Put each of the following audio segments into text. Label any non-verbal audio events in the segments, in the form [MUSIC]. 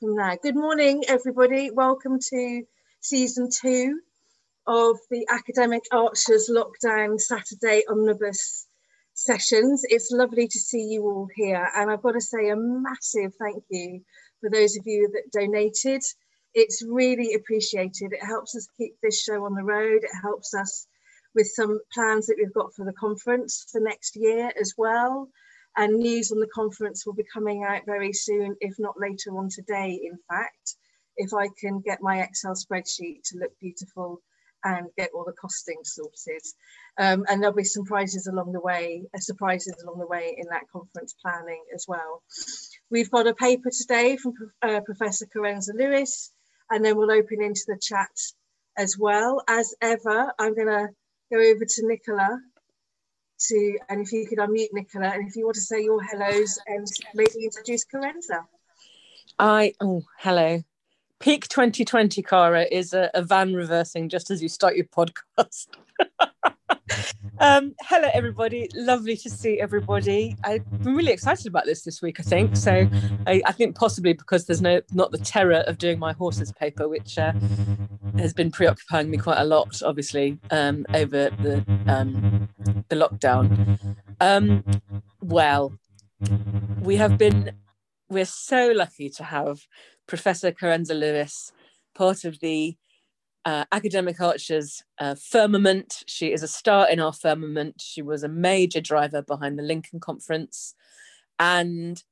now. Good morning, everybody. Welcome to season two of the Academic Archers Lockdown Saturday Omnibus sessions. It's lovely to see you all here. And I've got to say a massive thank you for those of you that donated. It's really appreciated. It helps us keep this show on the road. It helps us with some plans that we've got for the conference for next year as well. And news on the conference will be coming out very soon, if not later on today, in fact, if I can get my Excel spreadsheet to look beautiful and get all the costing sorted. Um, and there'll be some along the way, uh, surprises along the way in that conference planning as well. We've got a paper today from uh, Professor Carenza Lewis, and then we'll open into the chat as well. As ever, I'm going to go over to Nicola to, and if you could unmute Nicola, and if you want to say your hellos and maybe introduce Carenza. I, oh, hello. Peak 2020, Cara, is a, a van reversing just as you start your podcast. [LAUGHS] um, hello, everybody. Lovely to see everybody. I'm really excited about this this week. I think so. I, I think possibly because there's no not the terror of doing my horses paper, which uh, has been preoccupying me quite a lot, obviously, um, over the um, the lockdown. Um, well, we have been. We're so lucky to have Professor Carenza Lewis, part of the uh, academic archers uh, firmament. She is a star in our firmament. She was a major driver behind the Lincoln Conference and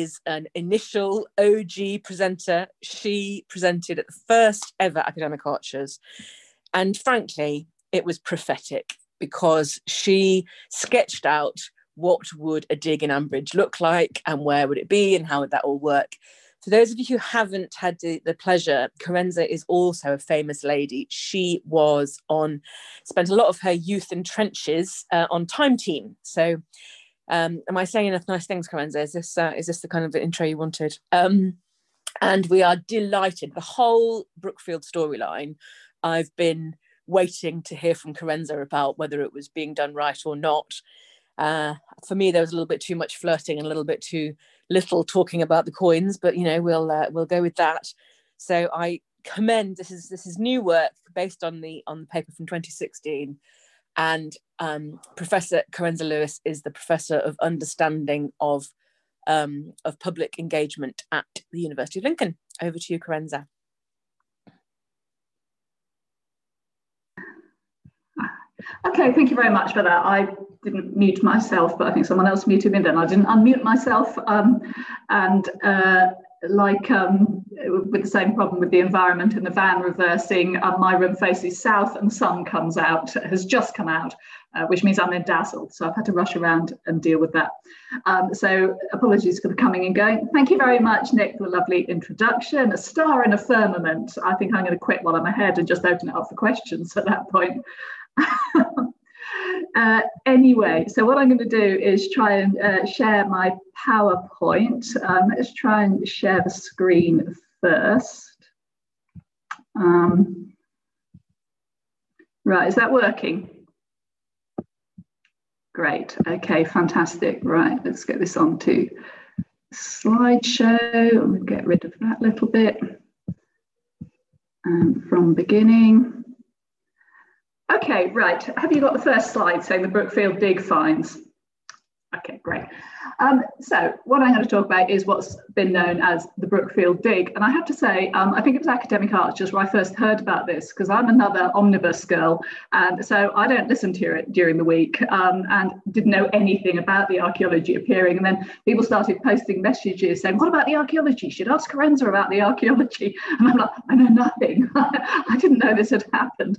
is an initial OG presenter. She presented at the first ever academic archers. And frankly, it was prophetic because she sketched out what would a dig in Ambridge look like and where would it be and how would that all work. For those of you who haven't had the, the pleasure, Carenza is also a famous lady. She was on, spent a lot of her youth in trenches uh, on Time Team. So, um, am I saying enough nice things, Carenza? Is this uh, is this the kind of intro you wanted? Um, and we are delighted. The whole Brookfield storyline, I've been waiting to hear from Carenza about whether it was being done right or not. Uh, for me, there was a little bit too much flirting and a little bit too little talking about the coins, but you know we'll uh, we'll go with that. So I commend this is this is new work based on the on the paper from 2016, and um, Professor Carenza Lewis is the professor of understanding of um, of public engagement at the University of Lincoln. Over to you, Carenza. Okay, thank you very much for that. I didn't mute myself, but I think someone else muted me then. I didn't unmute myself. Um, and uh, like um, with the same problem with the environment and the van reversing, uh, my room faces south and the sun comes out, has just come out, uh, which means I'm dazzled. So I've had to rush around and deal with that. Um, so apologies for the coming and going. Thank you very much, Nick, for a lovely introduction. A star in a firmament. I think I'm going to quit while I'm ahead and just open it up for questions at that point. [LAUGHS] uh, anyway, so what I'm going to do is try and uh, share my PowerPoint. Um, let's try and share the screen first. Um, right, is that working? Great, okay, fantastic. Right, let's get this on to slideshow and get rid of that little bit. From beginning. Okay, right. Have you got the first slide saying the Brookfield dig finds? Okay, great. Um, so what I'm going to talk about is what's been known as the Brookfield Dig. And I have to say, um, I think it was Academic Archers where I first heard about this because I'm another omnibus girl. And so I don't listen to it during the week um, and didn't know anything about the archaeology appearing. And then people started posting messages saying, what about the archaeology? You should ask Carenza about the archaeology. [LAUGHS] And I'm like, I know nothing. [LAUGHS] I didn't know this had happened.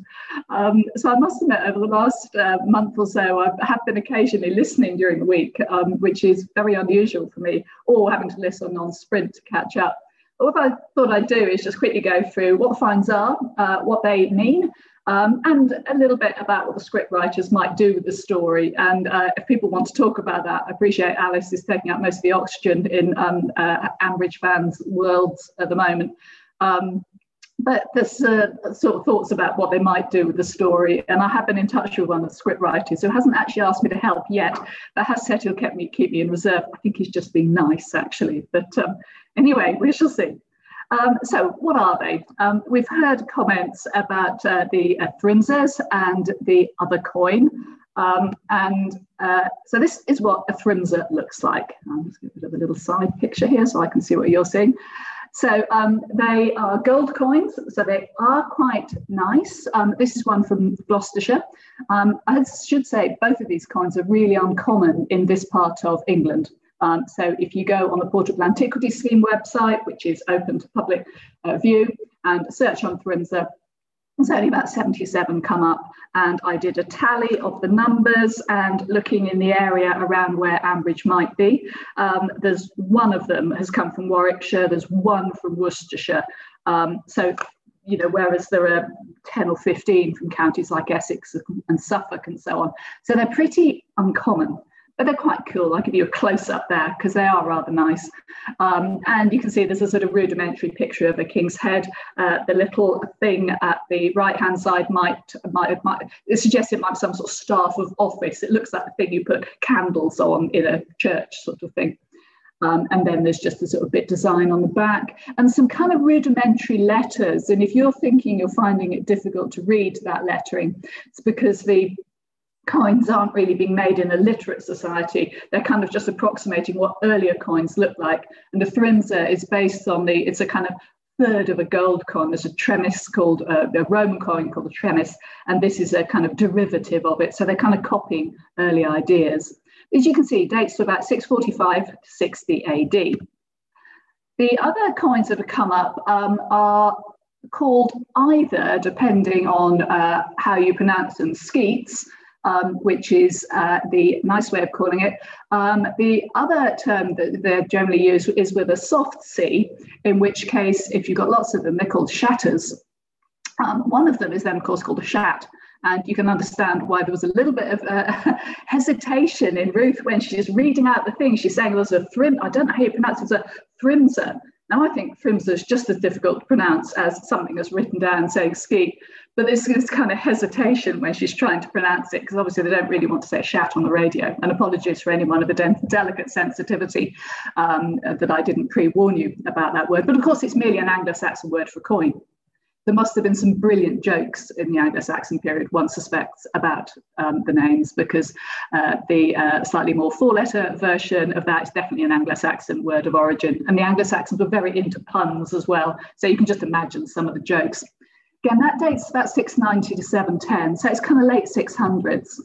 Um, so I must admit, over the last uh, month or so, I have been occasionally listening during the week, um, which is very unusual for me, or having to listen on sprint to catch up. But what I thought I'd do is just quickly go through what the finds are, uh, what they mean, um, and a little bit about what the script writers might do with the story. And uh, if people want to talk about that, I appreciate Alice is taking up most of the oxygen in um, uh, Ambridge fans' worlds at the moment. Um, but there's uh, sort of thoughts about what they might do with the story. And I have been in touch with one of the script writers who hasn't actually asked me to help yet, but has said he'll keep me, keep me in reserve. I think he's just being nice, actually. But um, anyway, we shall see. Um, so what are they? Um, we've heard comments about uh, the uh, and the other coin. Um, and uh, so this is what a Thrimsa looks like. I'm just going to put a little side picture here so I can see what you're seeing. So um, they are gold coins, so they are quite nice. Um, this is one from Gloucestershire. Um, I should say both of these coins are really uncommon in this part of England. Um, so if you go on the Portable Antiquities Scheme website, which is open to public uh, view, and search on Thrimsa, there's only about 77 come up and I did a tally of the numbers and looking in the area around where Ambridge might be. Um, there's one of them has come from Warwickshire, there's one from Worcestershire. Um, so, you know, whereas there are 10 or 15 from counties like Essex and Suffolk and so on. So they're pretty uncommon but they're quite cool. I'll give you a close up there because they are rather nice. Um, and you can see there's a sort of rudimentary picture of a king's head. Uh, the little thing at the right hand side might, might, might it it might be some sort of staff of office. It looks like the thing you put candles on in a church sort of thing. Um, and then there's just a sort of bit design on the back and some kind of rudimentary letters. And if you're thinking you're finding it difficult to read that lettering, it's because the coins aren't really being made in a literate society. They're kind of just approximating what earlier coins look like. And the Thrimsa is based on the, it's a kind of third of a gold coin. There's a tremis called, uh, a Roman coin called the tremis, and this is a kind of derivative of it. So they're kind of copying early ideas. As you can see, dates to about 645 to 60 AD. The other coins that have come up um, are called either, depending on uh, how you pronounce them, skeets, um, which is uh, the nice way of calling it. Um, the other term that they're generally used is with a soft C, in which case, if you've got lots of them, they're called shatters. Um, one of them is then, of course, called a shat. And you can understand why there was a little bit of uh, [LAUGHS] hesitation in Ruth when she's reading out the thing. She's saying there's a thrim, I don't know how you pronounce it, it's a thrimsa. Now, I think Thrimsa is just as difficult to pronounce as something that's written down saying ski. But there's this kind of hesitation when she's trying to pronounce it, because obviously they don't really want to say shat on the radio. And apologies for anyone of a de- delicate sensitivity um, that I didn't pre warn you about that word. But of course, it's merely an Anglo Saxon word for coin there must have been some brilliant jokes in the Anglo-Saxon period, one suspects, about um, the names, because uh, the uh, slightly more four-letter version of that is definitely an Anglo-Saxon word of origin. And the Anglo-Saxons were very into puns as well. So you can just imagine some of the jokes. Again, that dates about 690 to 710, so it's kind of late 600s.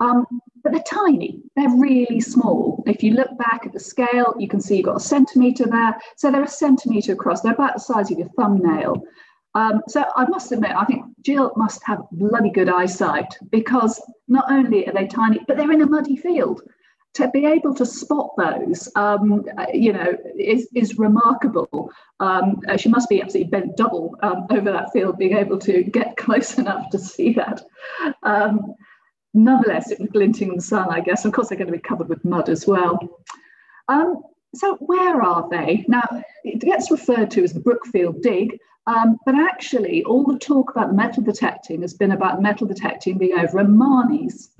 Um, but they're tiny, they're really small. If you look back at the scale, you can see you've got a centimetre there. So they're a centimetre across, they're about the size of your thumbnail. Um, so I must admit, I think Jill must have bloody good eyesight because not only are they tiny, but they're in a muddy field. To be able to spot those, um, you know, is, is remarkable. Um, uh, she must be absolutely bent double um, over that field, being able to get [LAUGHS] close enough to see that. Um, nonetheless, it was glinting in the sun, I guess. Of course, they're going to be covered with mud as well. Um, so where are they? Now, it gets referred to as the Brookfield Dig, um, but actually, all the talk about metal detecting has been about metal detecting being over at Marnie's.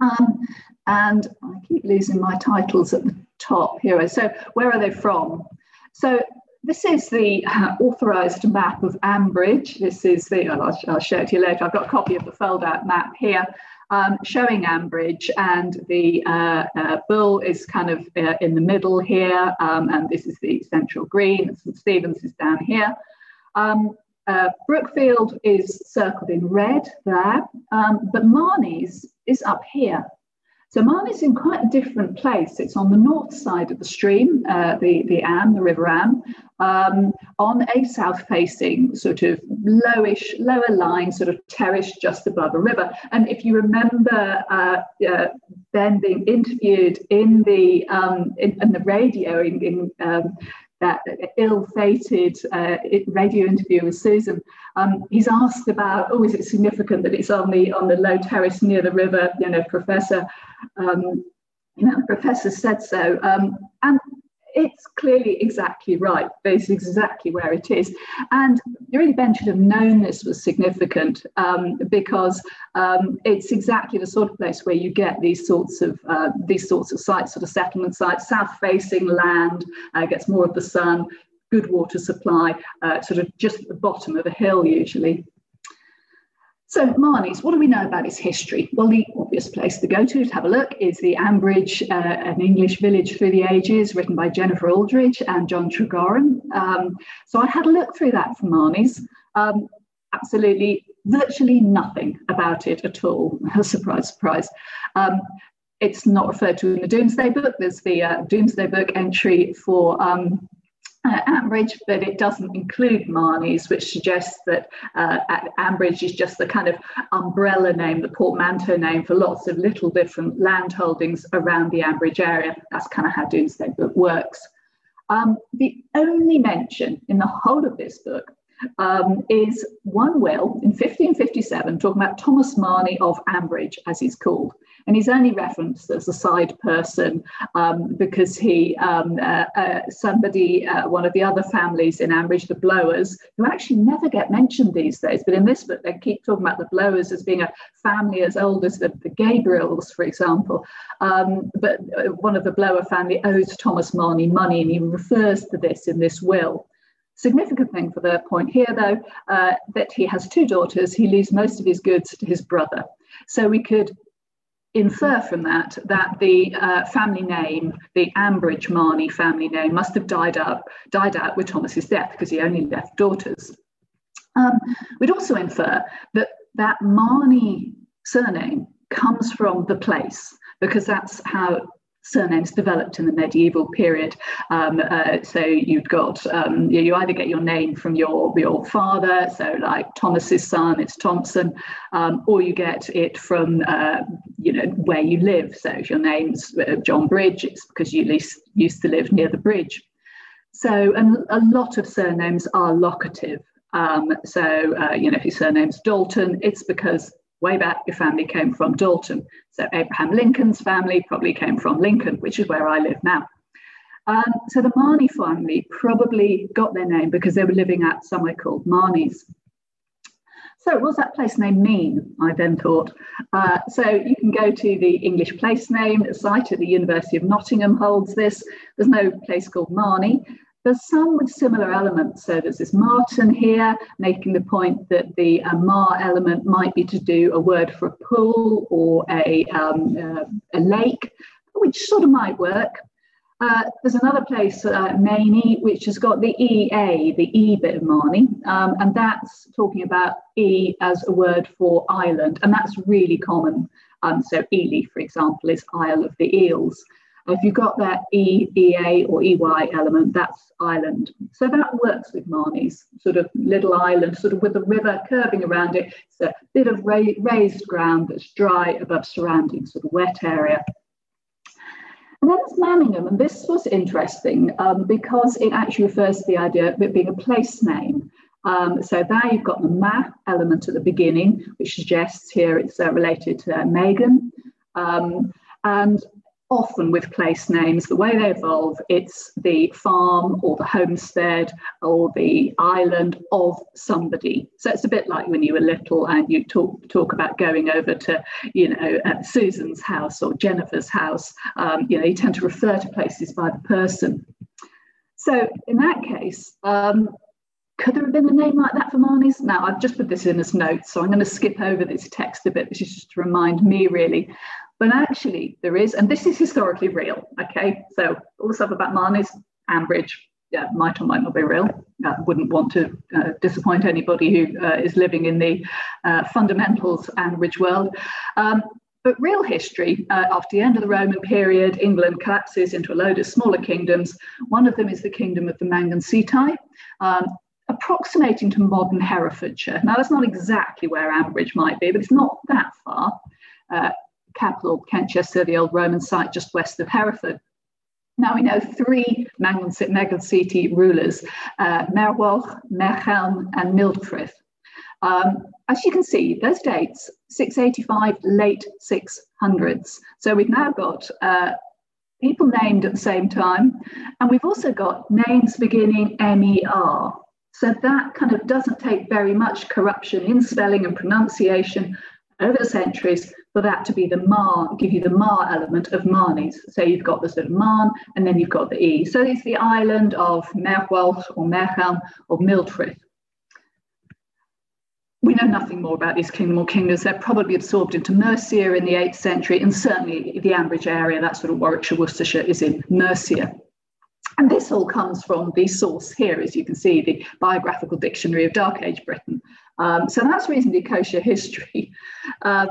Um, and I keep losing my titles at the top here. So, where are they from? So, this is the uh, authorised map of Ambridge. This is the, I'll, I'll, show it to you later. I've got a copy of the fold out map here um, showing Ambridge, and the uh, uh, bull is kind of uh, in the middle here, um, and this is the central green. St Stephen's is down here. Um, uh, Brookfield is circled in red there, um, but Marnie's is up here. So Marnie's in quite a different place. It's on the north side of the stream, uh, the, the Am, the River Am, um, on a south-facing sort of lowish, lower line, sort of terrace just above a river. And if you remember uh, uh, Ben being interviewed in the um, in, in, the radio in, in um, that ill-fated uh, radio interview with Susan, um, he's asked about, oh, is it significant that it's on the on the low terrace near the river? You know, Professor, um, you know, Professor said so, um, and it's clearly exactly right. This is exactly where it is. And really, Ben should have known this was significant um, because um, it's exactly the sort of place where you get these sorts of uh, these sorts of sites, sort of settlement sites, south-facing land, uh, gets more of the sun. good water supply, uh, sort of just at the bottom of a hill usually. So Marneys, what do we know about its history? Well, the obvious place to go to to have a look is the Ambridge, uh, an English village through the ages, written by Jennifer Aldridge and John Tregorran. Um, so I had a look through that for Marneys. Um, absolutely, virtually nothing about it at all. [LAUGHS] surprise, surprise. Um, it's not referred to in the Domesday Book. There's the uh, Domesday Book entry for um, uh, Ambridge, but it doesn't include Marneys, which suggests that uh, Ambridge is just the kind of umbrella name, the portmanteau name for lots of little different landholdings around the Ambridge area. That's kind of how Domesday Book works. Um, the only mention in the whole of this book um, is one will in 1557 talking about Thomas Marney of Ambridge, as he's called and he's only referenced as a side person um, because he, um, uh, uh, somebody, uh, one of the other families in Ambridge, the Blowers, who actually never get mentioned these days, but in this book they keep talking about the Blowers as being a family as old as the, the Gabriels, for example. Um, but uh, one of the Blower family owes Thomas Marney money, and he refers to this in this will. Significant thing for the point here, though, uh, that he has two daughters. He leaves most of his goods to his brother. So we could infer from that that the uh, family name, the Ambridge Marney family name, must have died up, died out with Thomas's death because he only left daughters. Um, we'd also infer that that Marney surname comes from the place because that's how surnames developed in the medieval period. Um, uh, so you've got um, you either get your name from your your father, so like Thomas's son, it's Thompson, um, or you get it from uh, you know where you live. So if your name's uh, John Bridge, it's because you least used to live near the bridge. So and a lot of surnames are locative. Um, so uh, you know if your surname's Dalton, it's because way back your family came from Dalton. So Abraham Lincoln's family probably came from Lincoln, which is where I live now. Um, so the Marney family probably got their name because they were living at somewhere called Marneys. So what does that place name mean? I then thought. Uh, so you can go to the English place name site at the University of Nottingham holds this. There's no place called Marney. There's some with similar elements. So there's this Martin here, making the point that the uh, Mar element might be to do a word for a pool or a, um, uh, a lake, which sort of might work. Uh, there's another place, uh, Maney, which has got the EA, the E bit of Marney, um, and that's talking about E as a word for island, and that's really common. Um, so Ely, for example, is Isle of the Eels. If you've got that E, EA or EY element, that's island. So that works with Marnie's sort of little island, sort of with the river curving around it. It's a bit of ra raised ground that's dry above surrounding sort of wet area. And then there's Manningham, and this was interesting um, because it actually refers to the idea of it being a place name. Um, so there you've got the ma element at the beginning, which suggests here it's uh, related to uh, Megan. Um, and often with place names, the way they evolve, it's the farm or the homestead or the island of somebody. So it's a bit like when you were little and you talk talk about going over to, you know, Susan's house or Jennifer's house. Um, you know, you tend to refer to places by the person. So in that case, um, could there have been a name like that for Marneys? Now, I've just put this in as notes, so I'm going to skip over this text a bit, which is just to remind me really but actually, there is, and this is historically real. Okay, so all the stuff about Marneys, Ambridge, yeah, might or might not be real. I wouldn't want to uh, disappoint anybody who uh, is living in the uh, fundamentals Ambridge world. Um, but real history, uh, after the end of the Roman period, England collapses into a load of smaller kingdoms. One of them is the kingdom of the Manganasetai, um, approximating to modern Herefordshire. Now, that's not exactly where Ambridge might be, but it's not that far. Uh, capital, Kenchester, the old Roman site just west of Hereford. Now we know three Manganasetai rulers, uh, Merwoch, Merchelm, and Mildfrith. Um, as you can see, those dates, 685, late 600s. So we've now got uh, people named at the same time, and we've also got names beginning MER. So that kind of doesn't take very much corruption in spelling and pronunciation over the centuries for that to be the Mar, give you the Mar element of Marnies. So you've got the sort of Marne and then you've got the E. So it's the island of Merwalch or Mercham or Mildrith. We know nothing more about these kingdom or kingdoms. They're probably absorbed into Mercia in the 8th century, and certainly the Ambridge area, that sort of Warwickshire, Worcestershire, is in Mercia. And this all comes from the source here, as you can see, the Biographical Dictionary of Dark Age Britain. Um, so that's reasonably kosher history. [LAUGHS] Um,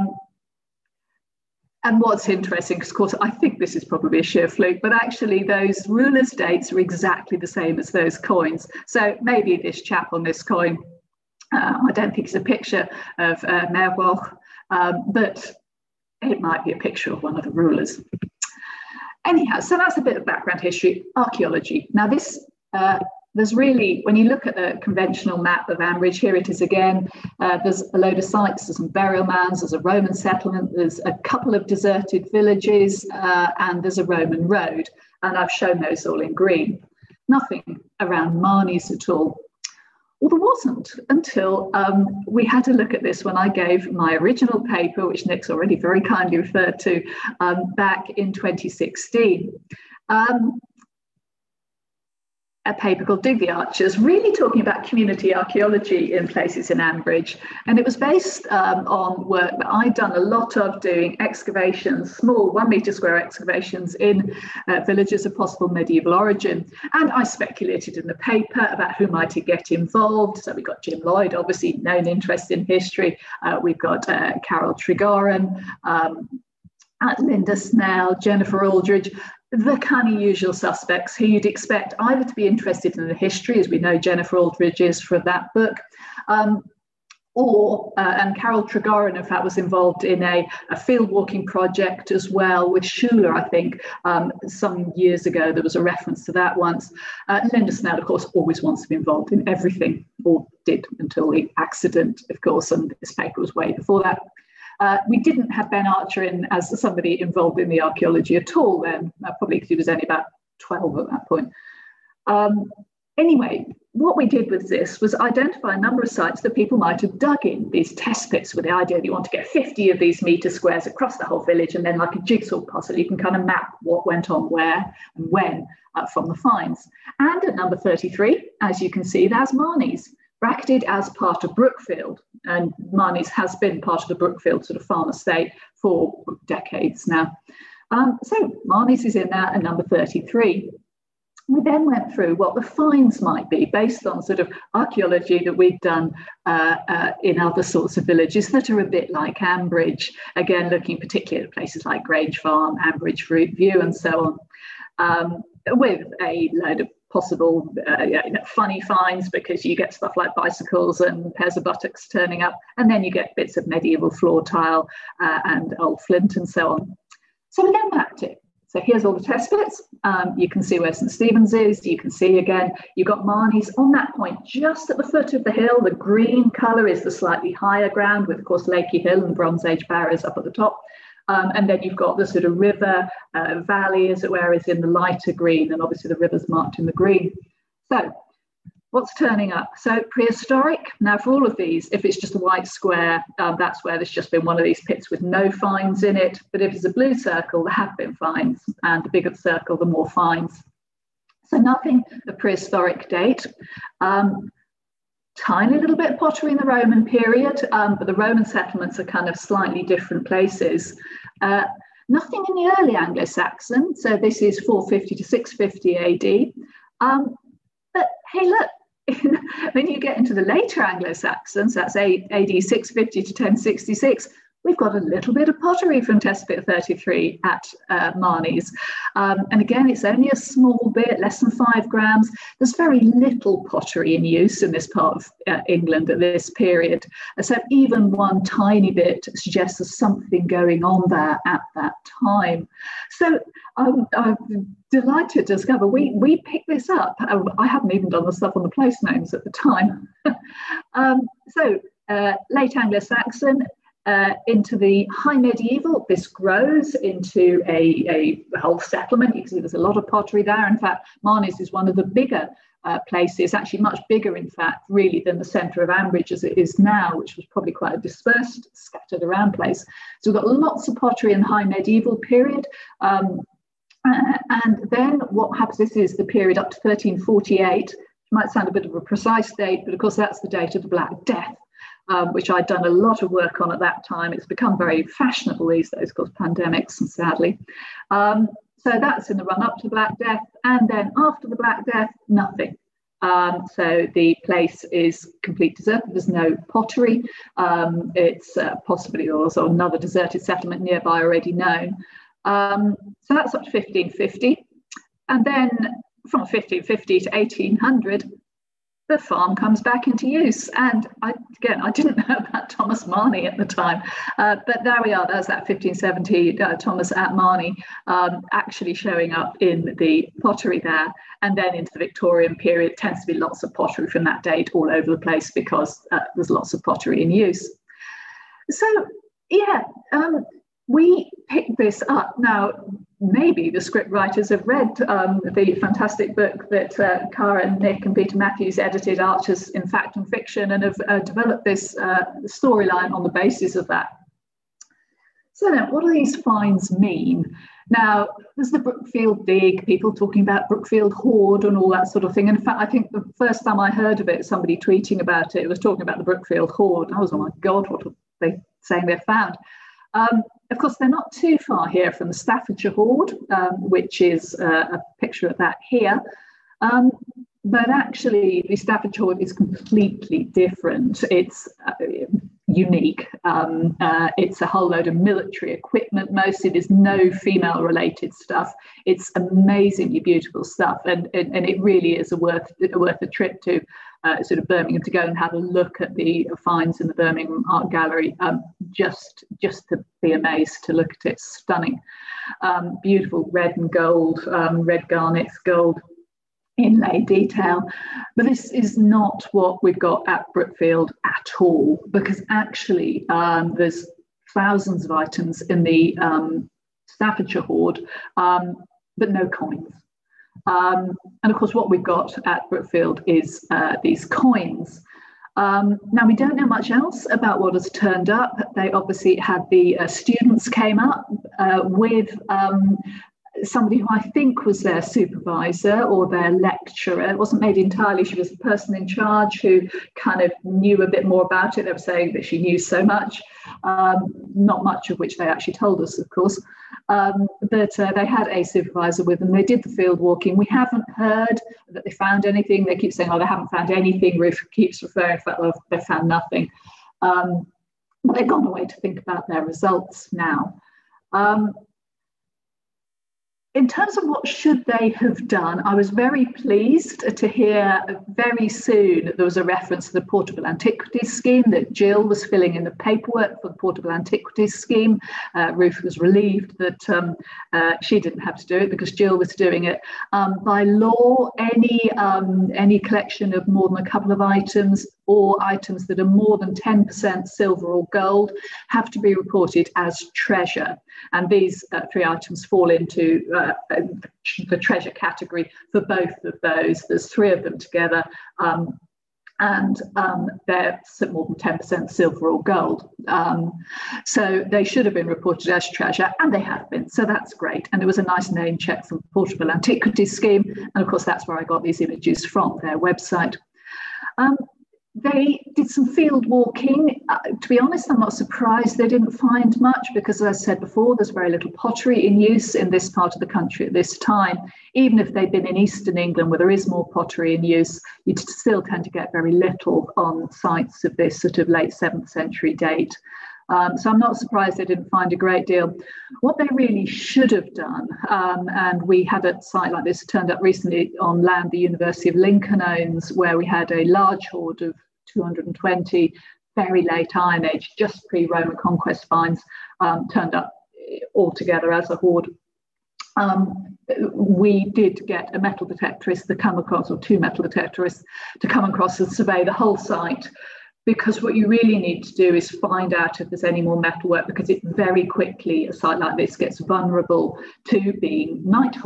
and what's interesting, because of course, I think this is probably a sheer fluke, but actually those rulers' dates are exactly the same as those coins. So maybe this chap on this coin, uh, I don't think it's a picture of uh, Merwalch, um, but it might be a picture of one of the rulers. Anyhow, so that's a bit of background history, archaeology. Now this uh, there's really, when you look at the conventional map of Ambridge, here it is again. Uh, there's a load of sites, there's some burial mounds, there's a Roman settlement, there's a couple of deserted villages, uh, and there's a Roman road. And I've shown those all in green. Nothing around Marnies at all. Well, there wasn't until um, we had a look at this when I gave my original paper, which Nick's already very kindly referred to, um, back in 2016. Um, a paper called Dig the Archers, really talking about community archaeology in places in Ambridge. And it was based um, on work that I'd done a lot of doing excavations, small one metre square excavations in uh, villages of possible medieval origin. And I speculated in the paper about who might get involved. So we've got Jim Lloyd, obviously known interest in history. Uh, we've got uh, Carol Tregorran, um, Linda Snell, Jennifer Aldridge, the kind of usual suspects who you'd expect either to be interested in the history, as we know Jennifer Aldridge is for that book, um, or, uh, and Carol Tregorran, in fact, was involved in a, a field walking project as well with Shula, I think, um, some years ago. There was a reference to that once. Uh, Linda Snell, of course, always wants to be involved in everything, or did until the accident, of course, and this paper was way before that. Uh, we didn't have Ben Archer in as somebody involved in the archaeology at all then, uh, probably because he was only about 12 at that point. Um, anyway, what we did with this was identify a number of sites that people might have dug in, these test pits with the idea that you want to get 50 of these meter squares across the whole village, and then like a jigsaw puzzle, you can kind of map what went on where and when uh, from the finds. And at number 33, as you can see, there's Marnies bracketed as part of Brookfield. And Marnies has been part of the Brookfield sort of farm estate for decades now. Um, so Marnies is in there at number 33. We then went through what the finds might be based on sort of archaeology that we've done uh, uh, in other sorts of villages that are a bit like Ambridge, again, looking particularly at places like Grange Farm, Ambridge Fruit View, and so on. Um, with a load of possible uh, you know, funny finds because you get stuff like bicycles and pairs of buttocks turning up, and then you get bits of medieval floor tile uh, and old flint and so on. So we then mapped it. So here's all the test pits. Um, you can see where St Stephen's is. You can see again, you've got Marnies on that point, just at the foot of the hill. The green colour is the slightly higher ground, with of course Lakey Hill and the Bronze Age barriers up at the top. Um, and then you've got the sort of river uh, valley, as it were, is in the lighter green, and obviously the river's marked in the green. So what's turning up? So prehistoric. Now, for all of these, if it's just a white square, um, that's where there's just been one of these pits with no finds in it. But if it's a blue circle, there have been finds, and the bigger the circle, the more finds. So nothing of prehistoric date. Um, tiny little bit pottery in the Roman period, um, but the Roman settlements are kind of slightly different places. Uh, nothing in the early Anglo-Saxon, so this is 450 to 650 AD. Um, but hey, look, [LAUGHS] when you get into the later Anglo-Saxons, that's AD 650 to 1066, we've got a little bit of pottery from test pit 33 at uh, Marnies. Um, and again, it's only a small bit, less than five grams. There's very little pottery in use in this part of uh, England at this period. So even one tiny bit suggests there's something going on there at that time. So um, I'm delighted to discover we, we picked this up. I hadn't even done the stuff on the place names at the time. [LAUGHS] um, so uh, late Anglo-Saxon, uh, into the high medieval, this grows into a, a, whole settlement. You can see there's a lot of pottery there. In fact, Marnies is one of the bigger uh, place is actually much bigger, in fact, really, than the centre of Ambridge as it is now, which was probably quite a dispersed, scattered around place. So we've got lots of pottery in the high medieval period. Um, and then what happens, this is the period up to 1348, which might sound a bit of a precise date, but of course that's the date of the Black Death. Um, which I'd done a lot of work on at that time. It's become very fashionable these days because pandemics, and sadly. Um, so that's in the run up to Black Death. And then after the Black Death, nothing. Um, so the place is complete deserted. There's no pottery. Um, it's uh, possibly also another deserted settlement nearby already known. Um, so that's up to 1550. And then from 1550 to 1800, the farm comes back into use. And I, again, I didn't [LAUGHS] know about Thomas Marney at the time, uh, but there we are. There's that 1570 uh, Thomas at Marney um, actually showing up in the pottery there. And then into the Victorian period, tends to be lots of pottery from that date all over the place because uh, there's lots of pottery in use. So, yeah, um, we picked this up. Now, maybe the script writers have read um, the fantastic book that uh, Cara, Nick, and Peter Matthews edited, Archers in Fact and Fiction, and have uh, developed this uh, storyline on the basis of that. So, then, what do these finds mean? Now, there's the Brookfield dig, people talking about Brookfield hoard and all that sort of thing. And in fact, I think the first time I heard of it, somebody tweeting about it, it was talking about the Brookfield hoard. I was, oh my God, what are they saying they've found? Um, of course, they're not too far here from the Staffordshire Hoard, um, which is uh, a picture of that here. Um, but actually, the Staffordshire Hoard is completely different. It's uh, unique. Um, uh, it's a whole load of military equipment. Most it is no female related stuff. It's amazingly beautiful stuff, and, and, and it really is a worth worth a trip to uh, sort of Birmingham to go and have a look at the finds in the Birmingham Art Gallery. Um, just just to be amazed to look at it, stunning, um, beautiful red and gold, um, red garnets, gold inlay detail. But this is not what we've got at Brookfield at all, because actually um, there's thousands of items in the um, Staffordshire hoard, um, but no coins. Um, and of course, what we've got at Brookfield is uh, these coins. Um, now, we don't know much else about what has turned up. They obviously had the uh, students came up uh, with um, somebody who I think was their supervisor or their lecturer. It wasn't made entirely. She was the person in charge who kind of knew a bit more about it. They were saying that she knew so much, um, not much of which they actually told us, of course. Um, but uh, they had a supervisor with them. They did the field walking. We haven't heard that they found anything. They keep saying, oh, they haven't found anything. Ruth keeps referring to that, well, they found nothing. Um, but they've gone away to think about their results now. Um, in terms of what should they have done, I was very pleased to hear very soon there was a reference to the Portable Antiquities Scheme that Jill was filling in the paperwork for the Portable Antiquities Scheme. Uh, Ruth was relieved that um, uh, she didn't have to do it because Jill was doing it. Um, by law, any um, any collection of more than a couple of items or items that are more than 10% silver or gold have to be reported as treasure. And these uh, three items fall into uh, the treasure category for both of those. There's three of them together. Um, and um, they're more than 10% silver or gold. Um, so they should have been reported as treasure, and they have been. So that's great. And it was a nice name check from the Portable Antiquities Scheme. And of course, that's where I got these images from, their website. Um, they did some field walking. Uh, to be honest, I'm not surprised they didn't find much because, as I said before, there's very little pottery in use in this part of the country at this time. Even if they'd been in eastern England where there is more pottery in use, you'd still tend to get very little on sites of this sort of late 7th century date. Um, so I'm not surprised they didn't find a great deal. What they really should have done, um, and we had a site like this turned up recently on land the University of Lincoln owns, where we had a large hoard of 220 very late Iron Age, just pre-Roman conquest finds, um, turned up altogether as a hoard. Um, we did get a metal detectorist to come across, or two metal detectorists to come across and survey the whole site because what you really need to do is find out if there's any more metalwork because it very quickly a site like this gets vulnerable to being night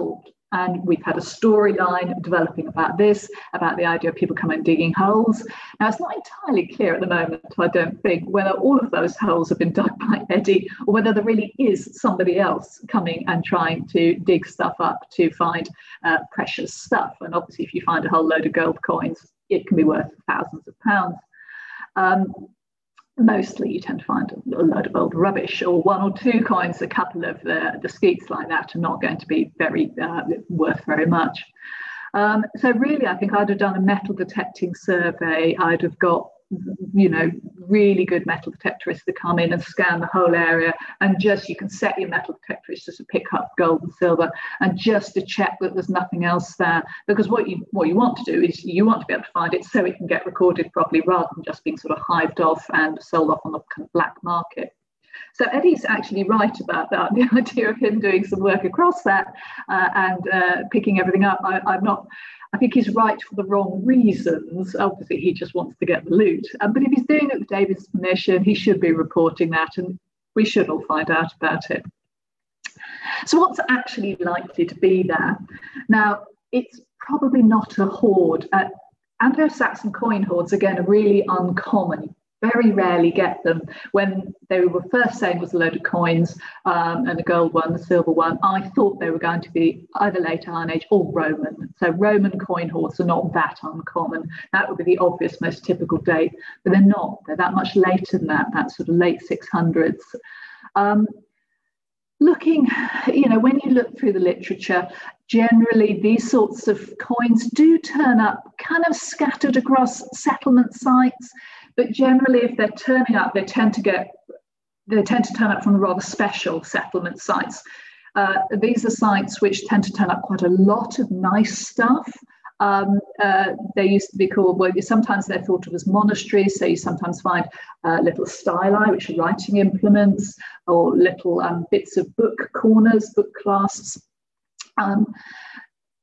And we've had a storyline developing about this, about the idea of people coming digging holes. Now, it's not entirely clear at the moment, I don't think, whether all of those holes have been [LAUGHS] dug by Eddie or whether there really is somebody else coming and trying to dig stuff up to find uh, precious stuff. And obviously, if you find a whole load of gold coins, it can be worth thousands of pounds. Um, mostly you tend to find a load of old rubbish or one or two coins, a couple of the, the skeets like that are not going to be very uh, worth very much. Um, so really, I think I'd have done a metal detecting survey. I'd have got you know, really good metal detectorists to come in and scan the whole area. And just you can set your metal detectorists just to pick up gold and silver and just to check that there's nothing else there. Because what you what you want to do is you want to be able to find it so it can get recorded properly rather than just being sort of hived off and sold off on the kind of black market. So Eddie's actually right about that. [LAUGHS] The idea of him doing some work across that uh, and uh, picking everything up, I, I'm not I think he's right for the wrong reasons. Obviously, he just wants to get the loot. Um, but if he's doing it with David's permission, he should be reporting that, and we should all find out about it. So, what's actually likely to be there? Now, it's probably not a hoard. Uh, Anglo-Saxon coin hoards, again, are really uncommon very rarely get them. When they were first saying was a load of coins um, and the gold one, the silver one, I thought they were going to be either late Iron Age or Roman. So Roman coin hoards are not that uncommon. That would be the obvious, most typical date, but they're not. They're that much later than that, that sort of late 600s. Um, looking, you know, when you look through the literature, generally these sorts of coins do turn up kind of scattered across settlement sites but generally, if they're turning up, they tend to get they tend to turn up from rather special settlement sites. Uh, these are sites which tend to turn up quite a lot of nice stuff. Um, uh, they used to be called, well, sometimes they're thought of as monasteries. So you sometimes find uh, little styli, which are writing implements, or little um, bits of book corners, book clasps. Um,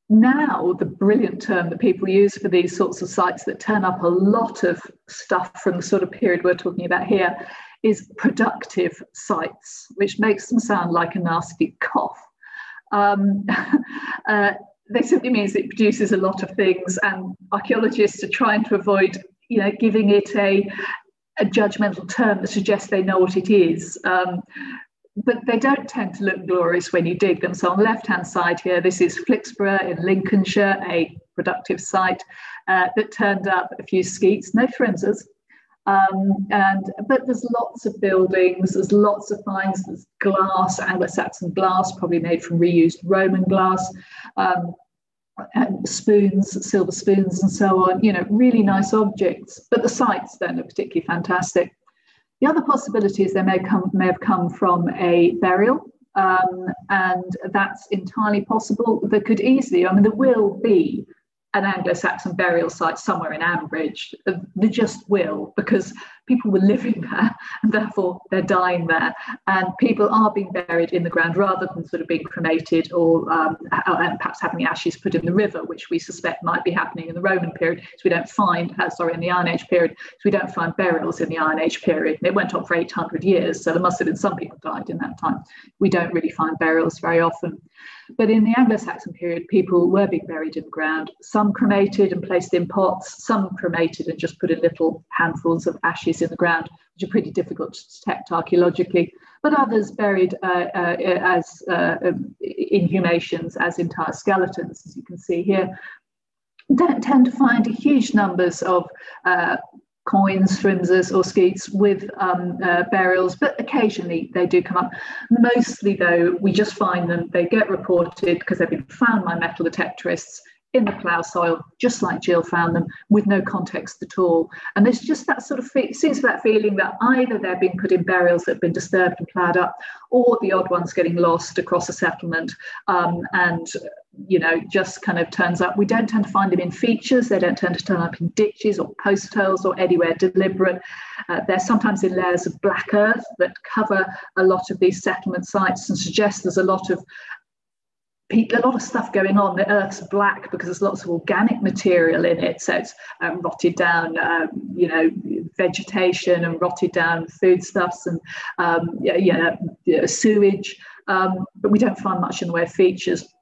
now the brilliant term that people use for these sorts of sites that turn up a lot of stuff from the sort of period we're talking about here is productive sites, which makes them sound like a nasty cough. Um, [LAUGHS] uh, simply means it produces a lot of things, and archaeologists are trying to avoid, you know, giving it a a judgmental term that suggests they know what it is. Um, but they don't tend to look glorious when you dig them. So on the left-hand side here, this is Flixborough in Lincolnshire, a productive site uh, that turned up a few skeets, no frimses. Um, and but there's lots of buildings, there's lots of finds, there's glass, Anglo-Saxon glass, probably made from reused Roman glass, um, and spoons, silver spoons, and so on. You know, really nice objects. But the sites don't look particularly fantastic. The other possibility is they may, come, may have come from a burial, um, and that's entirely possible. There could easily, I mean, there will be an Anglo-Saxon burial site somewhere in Ambridge. They just will, because people were living there [LAUGHS] and therefore they're dying there. And people are being buried in the ground rather than sort of being cremated or um, perhaps having the ashes put in the river, which we suspect might be happening in the Roman period. So we don't find, uh, sorry, in the Iron Age period, so we don't find burials in the Iron Age period. And it went on for 800 years, so there must have been some people died in that time. We don't really find burials very often. But in the Anglo-Saxon period, people were being buried in the ground, some cremated and placed in pots, some cremated and just put in little handfuls of ashes in the ground, which are pretty difficult to detect archaeologically, but others buried uh, uh, as uh, um, inhumations, as entire skeletons, as you can see here. Don't tend to find huge numbers of uh, coins, frimses, or skeets with um, uh, burials, but occasionally they do come up. Mostly, though, we just find them, they get reported because they've been found by metal detectorists in the plough soil, just like Jill found them, with no context at all. And there's just that sort of fe- seems that feeling that either they're being put in burials that have been disturbed and ploughed up, or the odd ones getting lost across a settlement um, and you know just kind of turns up. We don't tend to find them in features. They don't tend to turn up in ditches or post holes or anywhere deliberate. Uh, they're sometimes in layers of black earth that cover a lot of these settlement sites and suggest there's a lot of a lot of stuff going on. The earth's black because there's lots of organic material in it, so it's um, rotted down, um, you know, vegetation and rotted down foodstuffs and um, yeah, yeah, sewage. Um, but we don't find much in the way of features.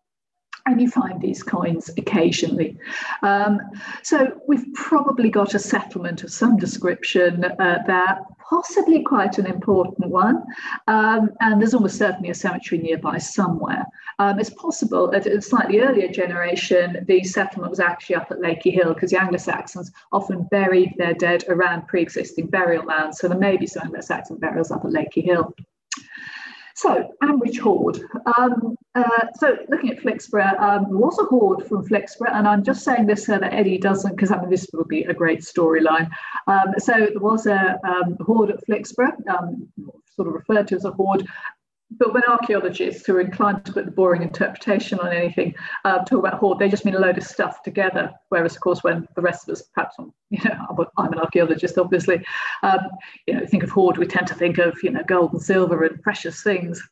And you find these coins occasionally. Um, so we've probably got a settlement of some description uh, there, possibly quite an important one, um, and there's almost certainly a cemetery nearby somewhere. Um, it's possible that at a slightly earlier generation, the settlement was actually up at Lakey Hill because the Anglo-Saxons often buried their dead around pre-existing burial lands, so there may be some Anglo-Saxon burials up at Lakey Hill. So, Ambridge Hoard. Um, uh, so, looking at Flixborough, um, there was a hoard from Flixborough, and I'm just saying this so that Eddie doesn't, because I mean, this would be a great storyline. Um, so, there was a um, hoard at Flixborough, um, sort of referred to as a hoard, but when archaeologists who are inclined to put the boring interpretation on anything uh, talk about hoard, they just mean a load of stuff together. Whereas, of course, when the rest of us, perhaps, [LAUGHS] you know, I'm an archaeologist, obviously, um, you know, think of hoard, we tend to think of, you know, gold and silver and precious things.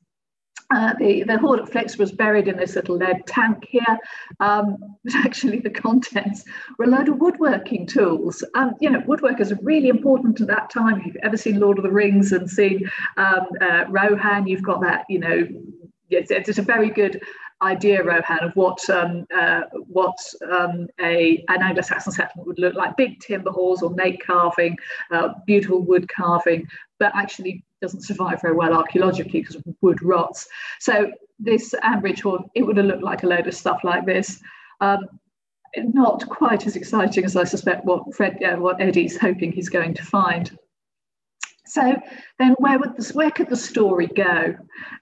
Uh, the, the hoard at Flex was buried in this little lead tank here, um, [LAUGHS] but actually the contents were a load of woodworking tools. Um, you know, woodworkers are really important at that time. If you've ever seen Lord of the Rings and seen um, uh, Rohan, you've got that, you know, it's, it's a very good idea, Rohan, of what um, uh, what um, a an Anglo-Saxon settlement would look like: big timber halls, ornate carving, uh, beautiful wood carving, but actually doesn't survive very well archaeologically because wood rots. So this Ambridge Hall, it would have looked like a load of stuff like this. Um, not quite as exciting as I suspect what Fred, uh, what Eddie's hoping he's going to find. So then where would this, where could the story go?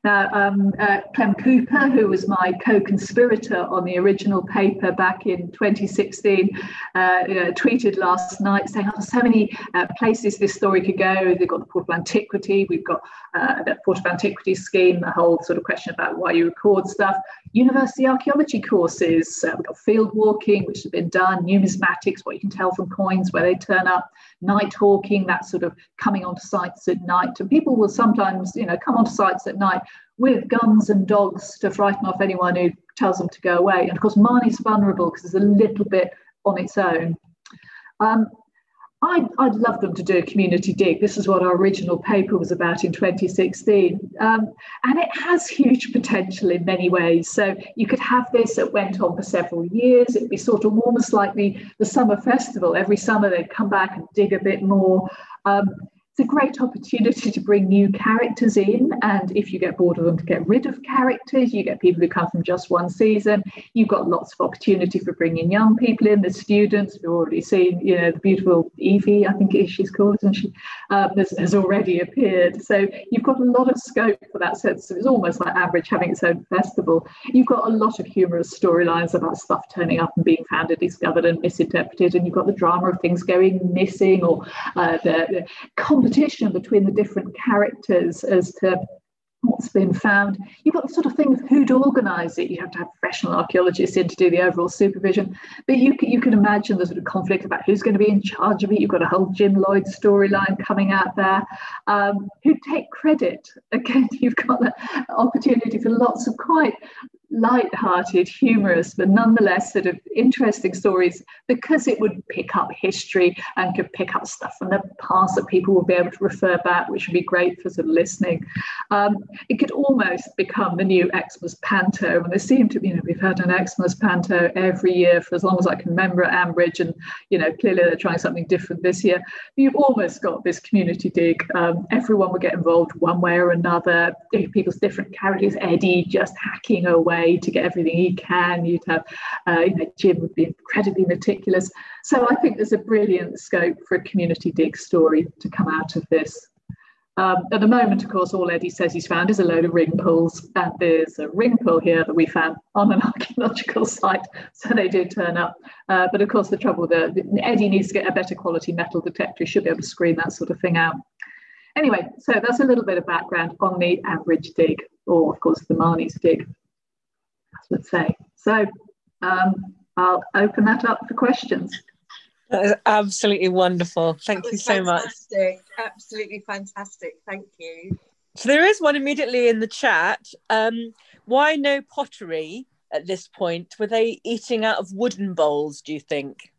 Now, um, uh, Clem Cooper, who was my co-conspirator on the original paper back in 2016, uh, you know, tweeted last night saying, oh, so many uh, places this story could go. They've got the Portable Antiquities, we've got uh, the Portable Antiquities scheme, the whole sort of question about why you record stuff. University archaeology courses, uh, we've got field walking, which has been done, numismatics, what you can tell from coins, where they turn up, night hawking, that sort of coming onto sites at night. And people will sometimes, you know, come onto sites at night with guns and dogs to frighten off anyone who tells them to go away. And of course, Marney's vulnerable because it's a little bit on its own. Um, I'd, I'd love them to do a community dig. This is what our original paper was about in 2016. Um, and it has huge potential in many ways. So you could have this that went on for several years. It'd be sort of almost like the, the summer festival. Every summer they'd come back and dig a bit more. Um, it's a great opportunity to bring new characters in. And if you get bored of them, to get rid of characters, you get people who come from just one season. You've got lots of opportunity for bringing young people in. The students, we've already seen, you know, the beautiful Evie, I think she's called, and she um, has, has, already appeared. So you've got a lot of scope for that sense. So it's almost like Ambridge having its own festival. You've got a lot of humorous storylines about stuff turning up and being found and discovered and misinterpreted. And you've got the drama of things going missing or uh, the, the competition between the different characters as to what's been found. You've got the sort of thing of who'd organise it. You have to have professional archaeologists in to do the overall supervision. But you you can imagine the sort of conflict about who's going to be in charge of it. You've got a whole Jim Lloyd storyline coming out there. Um, who take credit? [LAUGHS] Again, you've got the opportunity for lots of quite light-hearted, humorous, but nonetheless sort of interesting stories because it would pick up history and could pick up stuff from the past that people will be able to refer back, which would be great for sort of listening. Um, it could almost become the new Xmas Panto, and there seem to you know, we've had an Xmas Panto every year for as long as I can remember at Ambridge, and you know, clearly they're trying something different this year. You've almost got this community dig. Um, everyone would get involved one way or another. People's different characters. Eddie just hacking away way to get everything he can. You'd have, uh, you know, Jim would be incredibly meticulous. So I think there's a brilliant scope for a community dig story to come out of this. Um, at the moment, of course, all Eddie says he's found is a load of ring pulls, and there's a ring pull here that we found on an [LAUGHS] archaeological site, so they do turn up. Uh, but of course, the trouble there, Eddie needs to get a better quality metal detector. He should be able to screen that sort of thing out. Anyway, so that's a little bit of background on the average dig, or of course the Marney's dig let's say. So um, I'll open that up for questions. That is absolutely wonderful. Thank you so fantastic. much. Absolutely fantastic. Thank you. So there is one immediately in the chat. Um, why no pottery at this point? Were they eating out of wooden bowls? Do you think?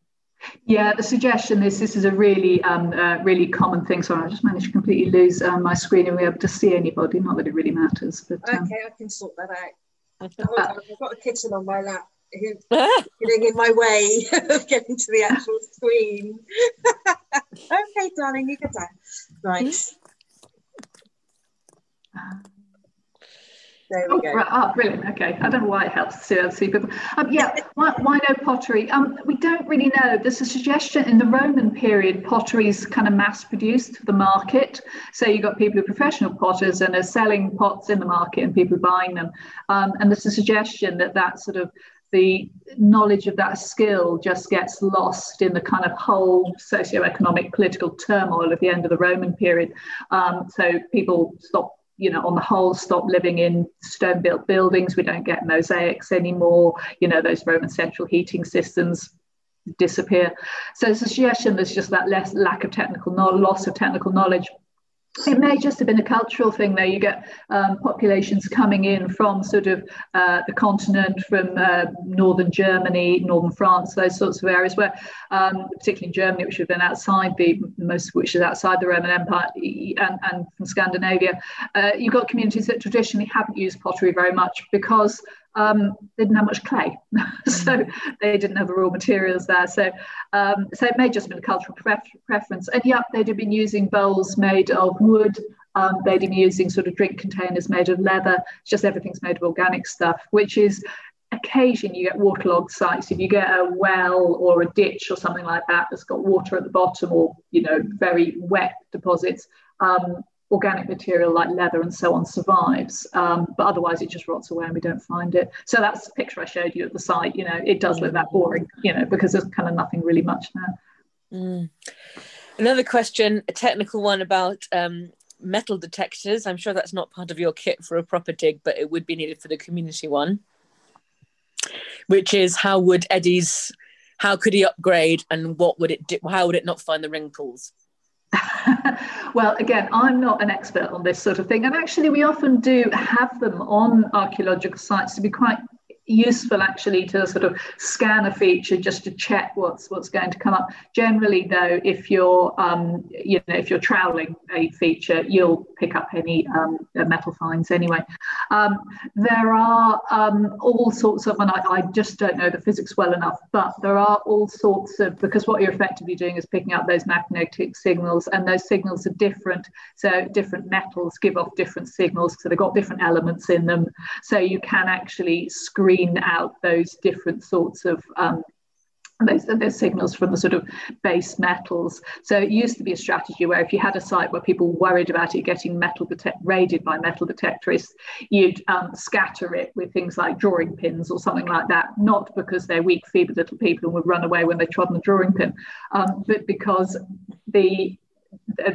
Yeah, the suggestion is this is a really, um, uh, really common thing. Sorry, I just managed to completely lose um, my screen and be able to see anybody. Not that it really matters, but um... okay, I can sort that out. I've got a kitten on my lap. who's getting in my way of getting to the actual screen. [LAUGHS] okay, darling, you go down. Right. Hmm? There we oh, go. Right. Oh, brilliant. Okay. I don't know why it helps to see people. Um, yeah, why, why no pottery? Um, we don't really know. There's a suggestion in the Roman period, pottery is kind of mass produced for the market. So you've got people who are professional potters and are selling pots in the market and people buying them. Um, and there's a suggestion that that sort of the knowledge of that skill just gets lost in the kind of whole socio-economic political turmoil at the end of the Roman period. Um, so people stop you know, on the whole, stop living in stone built buildings. We don't get mosaics anymore. You know, those Roman central heating systems disappear. So it's a suggestion there's just that less lack of technical knowledge, loss of technical knowledge it may just have been a cultural thing there. You get um, populations coming in from sort of uh, the continent, from uh, northern Germany, northern France, those sorts of areas where, um, particularly in Germany, which have been outside the most, which is outside the Roman Empire, and, and from Scandinavia, uh, you've got communities that traditionally haven't used pottery very much because um, they didn't have much clay, [LAUGHS] so mm. they didn't have the raw materials there. So, um, so it may just been a cultural pref- preference. And yeah, they'd have been using bowls made of wood. Um, they'd been using sort of drink containers made of leather. It's just everything's made of organic stuff, which is occasionally you get waterlogged sites. If you get a well or a ditch or something like that that's got water at the bottom, or you know very wet deposits. Um, organic material like leather and so on survives, um, but otherwise it just rots away and we don't find it. So that's the picture I showed you at the site. You know, it does look that boring, you know, because there's kind of nothing really much there. Mm. Another question, a technical one about um, metal detectors. I'm sure that's not part of your kit for a proper dig, but it would be needed for the community one. Which is how would Eddie's, how could he upgrade and what would it do? How would it not find the pulls? [LAUGHS] well, again, I'm not an expert on this sort of thing. And actually, we often do have them on archaeological sites to be quite useful actually to sort of scan a feature just to check what's what's going to come up. Generally though if you're um, you know if you're troweling a feature you'll pick up any um, metal finds anyway. Um, there are um, all sorts of and I, I just don't know the physics well enough but there are all sorts of because what you're effectively doing is picking up those magnetic signals and those signals are different. So different metals give off different signals so they've got different elements in them. So you can actually screen screen out those different sorts of um, those, those signals from the sort of base metals. So it used to be a strategy where if you had a site where people worried about it getting metal detect, raided by metal detectorists, you'd um, scatter it with things like drawing pins or something like that, not because they're weak, feeble little people and would run away when they trod on the drawing pin, um, but because the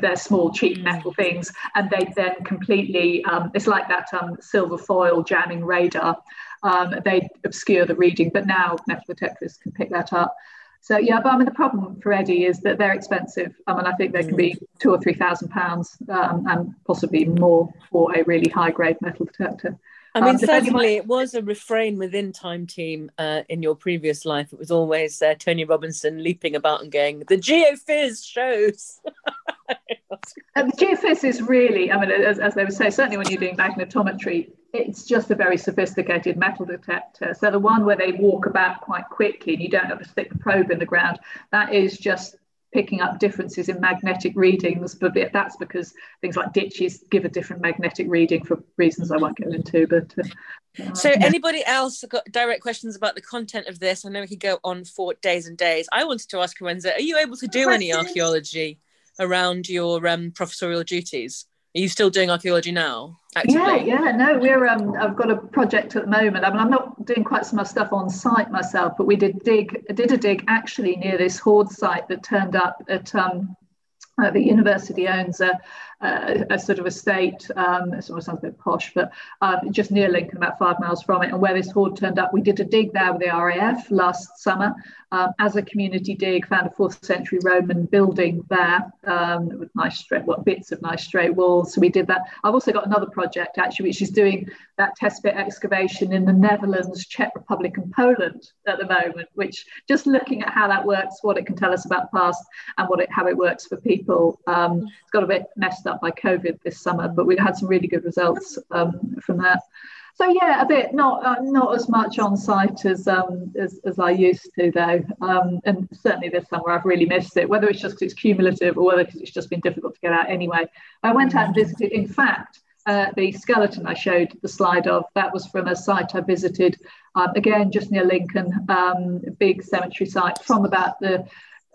they're small, cheap metal things, and they then completely, um, it's like that um, silver foil jamming radar. Um, they obscure the reading, but now metal detectors can pick that up. So yeah, but I mean the problem for Eddie is that they're expensive. I mean I think they can be two or three thousand pounds um, and possibly more for a really high grade metal detector. I mean, um, certainly it was a refrain within Time Team uh, in your previous life. It was always uh, Tony Robinson leaping about and going, "The geophys shows." and [LAUGHS] the geophys is really, I mean, as, as they would say, certainly when you're doing magnetometry, it's just a very sophisticated metal detector. So the one where they walk about quite quickly and you don't have to stick the probe in the ground, that is just picking up differences in magnetic readings, but that's because things like ditches give a different magnetic reading for reasons I won't go into. But uh, so, yeah. anybody else got direct questions about the content of this? I know we could go on for days and days. I wanted to ask Carenza, are you able to do any archaeology around your um, professorial duties? Are you still doing archaeology now? Actively? Yeah, yeah, no, we're um, I've got a project at the moment. I mean, I'm not doing quite so much stuff on site myself, but we did dig, did a dig actually near this hoard site that turned up at um, uh, the university owns a, a, sort of estate, um, it sounds a bit posh, but um, just near Lincoln, about five miles from it. And where this hoard turned up, we did a dig there with the RAF last summer um, as a community dig, found a fourth century Roman building there um, with nice straight, what bits of nice straight walls. So we did that. I've also got another project actually, which is doing that test pit excavation in the Netherlands, Czech Republic, and Poland at the moment, which just looking at how that works, what it can tell us about the past, and what it how it works for people. Um, it's got a bit messed up by COVID this summer, but we had some really good results um, from that. So yeah, a bit. Not uh, not as much on site as um as, as I used to though. Um, and certainly there's somewhere I've really missed it. Whether it's just because it's cumulative or whether it's just been difficult to get out anyway. I went out and visited. In fact, uh, the skeleton I showed the slide of that was from a site I visited um, again just near Lincoln, um, big cemetery site from about the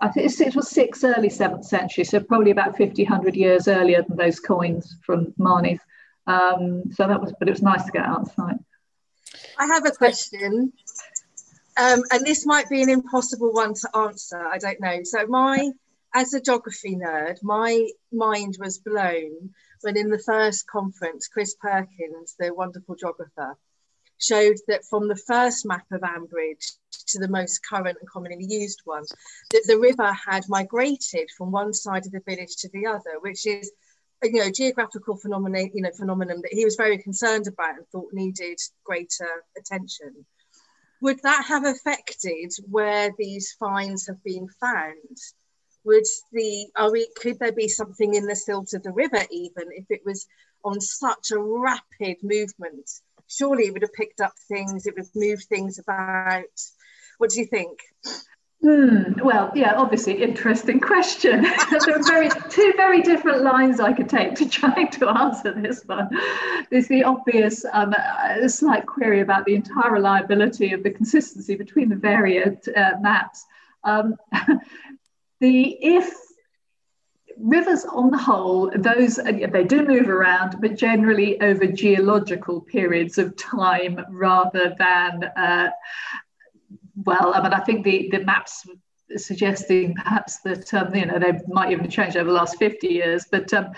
I think it was six early seventh century, so probably about 50, 100 years earlier than those coins from Marney's. Um, so that was, but it was nice to get outside. I have a question, um, and this might be an impossible one to answer. I don't know. So my, as a geography nerd, my mind was blown when in the first conference, Chris Perkins, the wonderful geographer, showed that from the first map of Ambridge to the most current and commonly used one, that the river had migrated from one side of the village to the other, which is you know geographical phenomenon you know phenomenon that he was very concerned about and thought needed greater attention. Would that have affected where these finds have been found? Would the are we could there be something in the silt of the river even if it was on such a rapid movement surely it would have picked up things it would have moved things about what do you think Hmm. Well, yeah, obviously, interesting question. [LAUGHS] there are very two very different lines I could take to try to answer this one. There's the obvious um, slight query about the entire reliability of the consistency between the variant uh, maps. Um, [LAUGHS] the if rivers on the whole those uh, they do move around but generally over geological periods of time rather than uh, well i mean i think the the maps suggesting perhaps that um, you know they might even change over the last 50 years but um,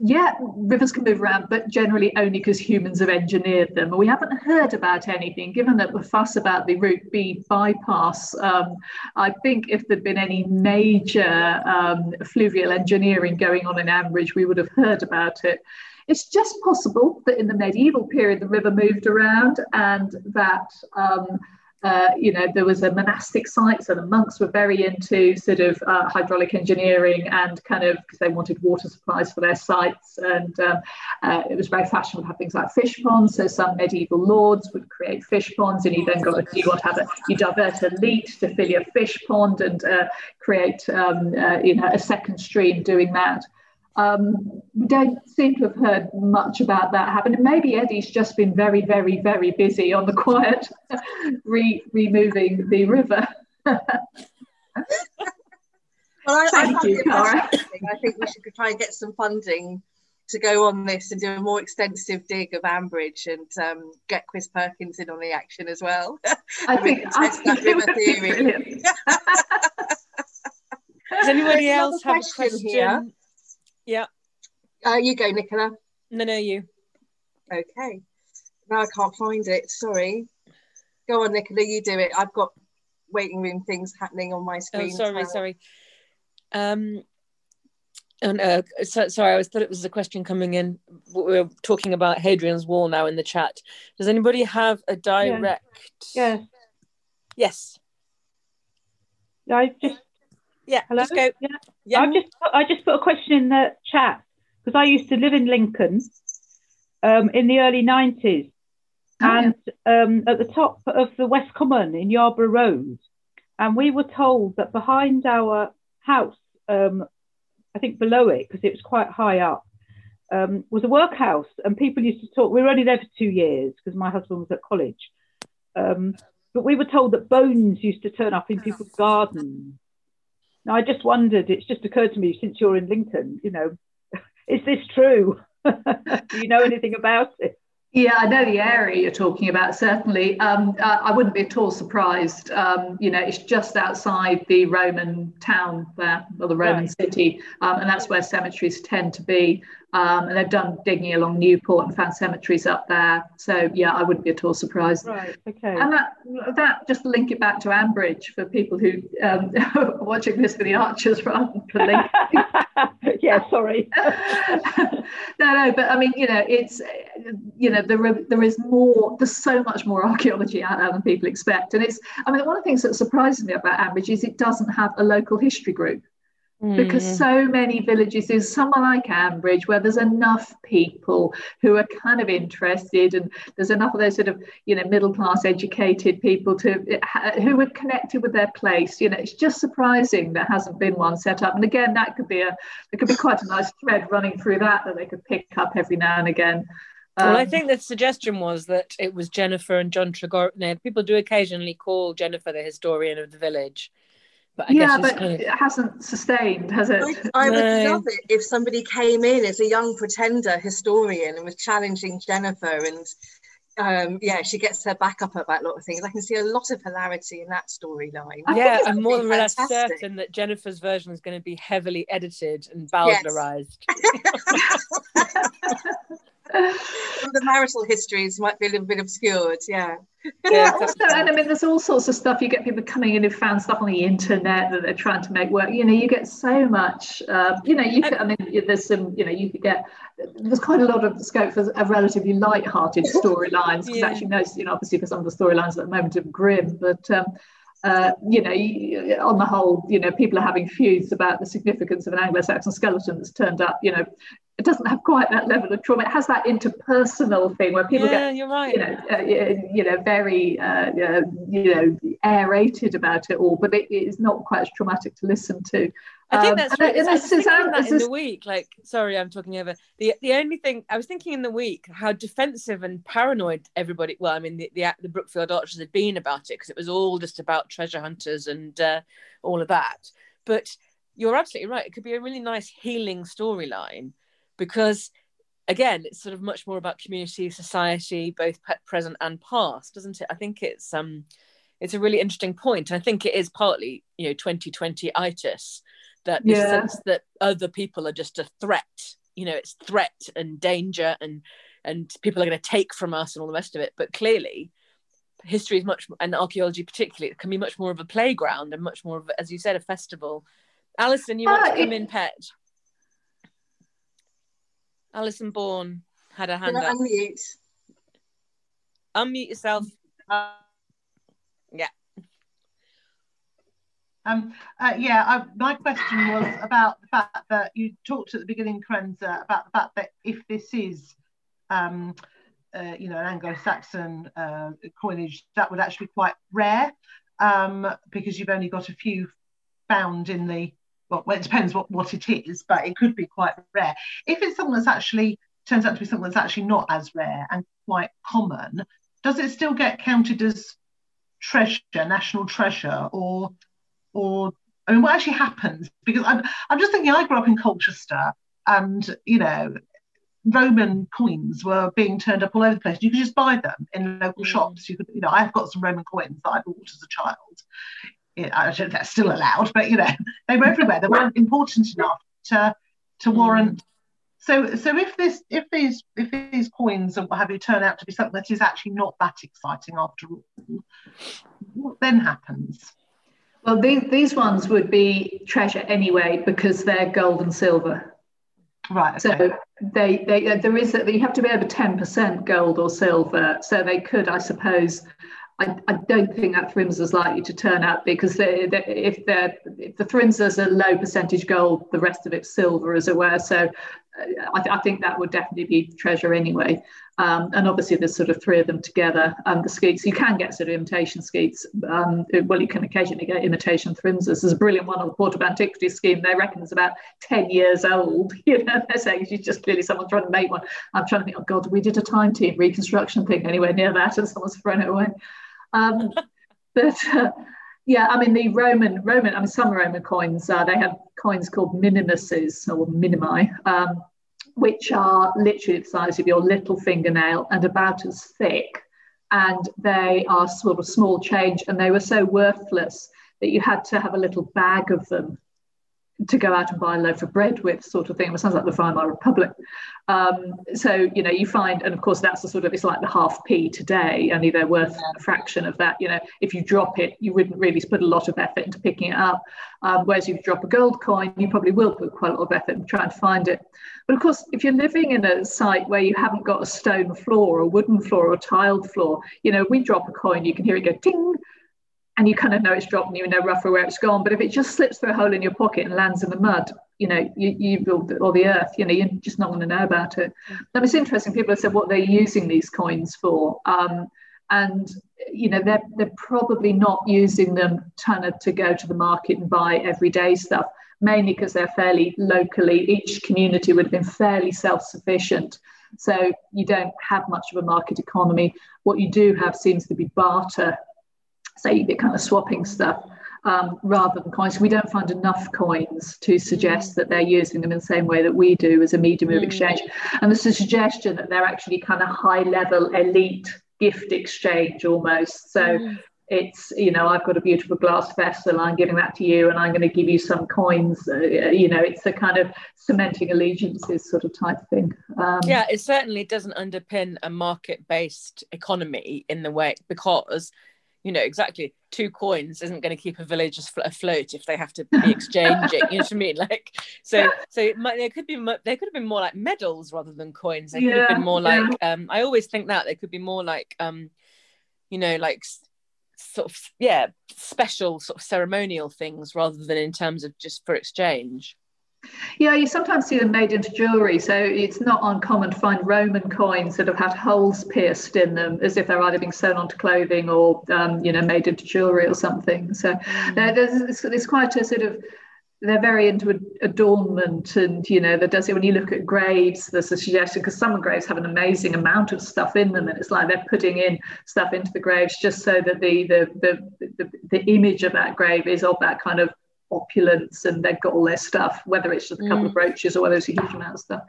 yeah, rivers can move around, but generally only because humans have engineered them. We haven't heard about anything, given that the fuss about the Route B bypass. Um, I think if there'd been any major um, fluvial engineering going on in Ambridge, we would have heard about it. It's just possible that in the medieval period, the river moved around and that. Um, uh, you know, there was a monastic site, so the monks were very into sort of uh, hydraulic engineering and kind of because they wanted water supplies for their sites, and um, uh, it was very fashionable to have things like fish ponds. So some medieval lords would create fish ponds, and you then got you got to have a you divert a leat to fill your fish pond and uh, create um, uh, you know a second stream doing that. Um, we don't seem to have heard much about that happening. Maybe Eddie's just been very, very, very busy on the quiet, [LAUGHS] re- removing the river. well, I, Thank I you, Cara. I think we should try and get some funding to go on this and do a more extensive dig of Ambridge and um, get Chris Perkins in on the action as well. [LAUGHS] I think, I think that river theory. [LAUGHS] Does anybody else have a question? Here. Yeah. Uh, you go, Nicola. No, no, you. Okay. Now I can't find it. Sorry. Go on, Nicola. You do it. I've got waiting room things happening on my oh, screen. Oh, sorry, sorry. Um, and uh, so, sorry, I was thought it was a question coming in. We're talking about Hadrian's Wall now in the chat. Does anybody have a direct? Yeah. yeah. Yes. I just yeah, Hello? just go. Yeah. yeah. I just I just put a question in the chat because I used to live in Lincoln um, in the early nineties, oh, and yeah. um, at the top of the West Common in Yarborough Road, and we were told that behind our house, um, I think below it because it was quite high up, um, was a workhouse, and people used to talk. We were only there for two years because my husband was at college. Um, but we were told that bones used to turn up in people's gardens now, I just wondered, it's just occurred to me since you're in Lincoln, you know, [LAUGHS] is this true? [LAUGHS] Do you know anything about it? Yeah, I know the area you're talking about, certainly. Um, I wouldn't be at all surprised. Um, you know, it's just outside the Roman town there, or the Roman right. city, um, and that's where cemeteries tend to be. Um, and they've done digging along Newport and found cemeteries up there. So yeah, I wouldn't be at all surprised. Right. Okay. And that, that just link it back to Ambridge for people who um, [LAUGHS] are watching this for the Archers rather than [LAUGHS] yeah, sorry. [LAUGHS] no, no, but I mean, you know, it's you know there there is more. There's so much more archaeology out there than people expect, and it's. I mean, one of the things that surprises me about Ambridge is it doesn't have a local history group. Because mm. so many villages there's somewhere like ambridge where there's enough people who are kind of interested and there's enough of those sort of you know middle class educated people to who are connected with their place you know it's just surprising there hasn't been one set up and again that could be a there could be quite a nice thread running through that that they could pick up every now and again well, I um, think the suggestion was that it was Jennifer and John Tregorran. People do occasionally call Jennifer the historian of the village, but I yeah, but kind of... it hasn't sustained, has it? I, I no. would love it if somebody came in as a young pretender historian and was challenging Jennifer and um, yeah, she gets her back up about a lot of things. I can see a lot of hilarity in that storyline. Yeah, I'm more than less certain that Jennifer's version is going to be heavily edited and Bowdlerized. Yes. [LAUGHS] [LAUGHS] the marital histories might be a little bit obscured. Yeah. Yeah, also, and I mean, there's all sorts of stuff. You get people coming in who found stuff on the internet that they're trying to make work. You know, you get so much. Uh, you know, you. Could, I mean, there's some. You know, you could get. There's quite a lot of scope for a relatively light-hearted [LAUGHS] storylines because yeah. actually, most, you know, obviously for some of the storylines at the moment are grim, but. Um, uh, you know, on the whole, you know, people are having feuds about the significance of an Anglo-Saxon skeleton that's turned up, you know, it doesn't have quite that level of trauma. It has that interpersonal thing where people yeah, get, you're right. you know, uh, you know, very, uh, you know, aerated about it all, but it is not quite as traumatic to listen to. I think um, that's right. I was thinking that in the week. Like, sorry, I'm talking over. The the only thing I was thinking in the week how defensive and paranoid everybody. Well, I mean, the the, the Brookfield Archers had been about it because it was all just about treasure hunters and uh, all of that. But you're absolutely right. It could be a really nice healing storyline because again it's sort of much more about community society both present and past doesn't it? I think it's um it's a really interesting point. And i think it is partly you know 2020 itis that the yeah. sense that other people are just a threat you know it's threat and danger and and people are going to take from us and all the rest of it. But clearly history is much and archaeology particularly it can be much more of a playground and much more of as you said a festival. Alison you want uh, to come it, in pet Alison Bourne had a hand up. Unmute. Unmute yourself. Uh, yeah. Um, uh, yeah, I, my question was about the fact that you talked at the beginning, Carenza, about the fact that if this is, um, uh, you know, an Anglo-Saxon uh, coinage, that would actually be quite rare um, because you've only got a few found in the well, it depends what, what it is, but it could be quite rare. If it's something that's actually turns out to be something that's actually not as rare and quite common, does it still get counted as treasure, national treasure, or or I mean, what actually happens? Because I'm I'm just thinking, I grew up in Colchester, and you know, Roman coins were being turned up all over the place. You could just buy them in local mm. shops. You could, you know, I've got some Roman coins that I bought as a child, I don't know if that's still allowed, but you know, they were everywhere. They weren't important enough to to mm. warrant. So, so if this, if these, if these coins what have you turn out to be something that is actually not that exciting after all, what then happens? Well, these these ones would be treasure anyway because they're gold and silver. Right. Okay. So they they uh, there is a, you have to be over ten percent gold or silver. So they could, I suppose, I, I, don't think that is likely to turn out because they, they, if, if the Thrym's is a low percentage gold, the rest of it's silver, as it were. So uh, I, th- I, think that would definitely be treasure anyway. Um, and obviously, there's sort of three of them together. Um, the sceats, you can get sort of imitation sceats. Um, well, you can occasionally get imitation thrymsas. There's a brilliant one on the Portable Antiquities scheme. They reckon it's about 10 years old. [LAUGHS] You know, they're saying it's just clearly someone trying to make one. I'm trying to think, oh God, we did a time team reconstruction thing anywhere near that, and someone's thrown it away. Um, [LAUGHS] but uh, yeah, I mean the Roman Roman. I mean some Roman coins. Uh, they have coins called minimuses or minimi, um, which are literally the size of your little fingernail and about as thick. And they are sort of small change, and they were so worthless that you had to have a little bag of them to go out and buy a loaf of bread with sort of thing. It sounds like the Weimar Republic. Um, so, you know, you find, and of course that's the sort of, it's like the half p today, only they're worth a fraction of that. You know, if you drop it, you wouldn't really put a lot of effort into picking it up. Um, whereas if you drop a gold coin, you probably will put quite a lot of effort in trying to find it. But of course, if you're living in a site where you haven't got a stone floor or wooden floor or tiled floor, you know, we drop a coin, you can hear it go ting, and you kind of know it's dropped and you know roughly where it's gone. But if it just slips through a hole in your pocket and lands in the mud, you know, you, you build or the earth, you know, you're just not going to know about it. And it's interesting. People have said what they're using these coins for. Um, and you know they're they're probably not using them kind of to go to the market and buy everyday stuff mainly because they're fairly locally each community would have been fairly self-sufficient so you don't have much of a market economy what you do have seems to be barter so you get kind of swapping stuff um, rather than coins. We don't find enough coins to suggest that they're using them in the same way that we do as a medium of mm. exchange. And there's a suggestion that they're actually kind of high level elite gift exchange almost. So mm. it's, you know, I've got a beautiful glass vessel, I'm giving that to you, and I'm going to give you some coins. Uh, you know, it's a kind of cementing allegiances sort of type thing. Um, yeah, it certainly doesn't underpin a market based economy in the way because you know exactly two coins isn't going to keep a village afloat if they have to be exchanging you know what i mean? [LAUGHS] Like so so it might, there could be there could have been more like medals rather than coins. They could yeah, have been more like yeah. um i always think that they could be more like um you know like sort of yeah special sort of ceremonial things rather than in terms of just for exchange yeah, you sometimes see them made into jewellery, so it's not uncommon to find Roman coins that have had holes pierced in them, as if they're either being sewn onto clothing or, um, you know, made into jewellery or something. So mm. there's, there's quite a sort of they're very into adornment and you know there does it when you look at graves there's a suggestion because some graves have an amazing amount of stuff in them and it's like they're putting in stuff into the graves just so that the the the, the, the image of that grave is of that kind of opulence and they've got all their stuff, whether it's just a couple mm. of brooches or whether it's a huge amount of stuff.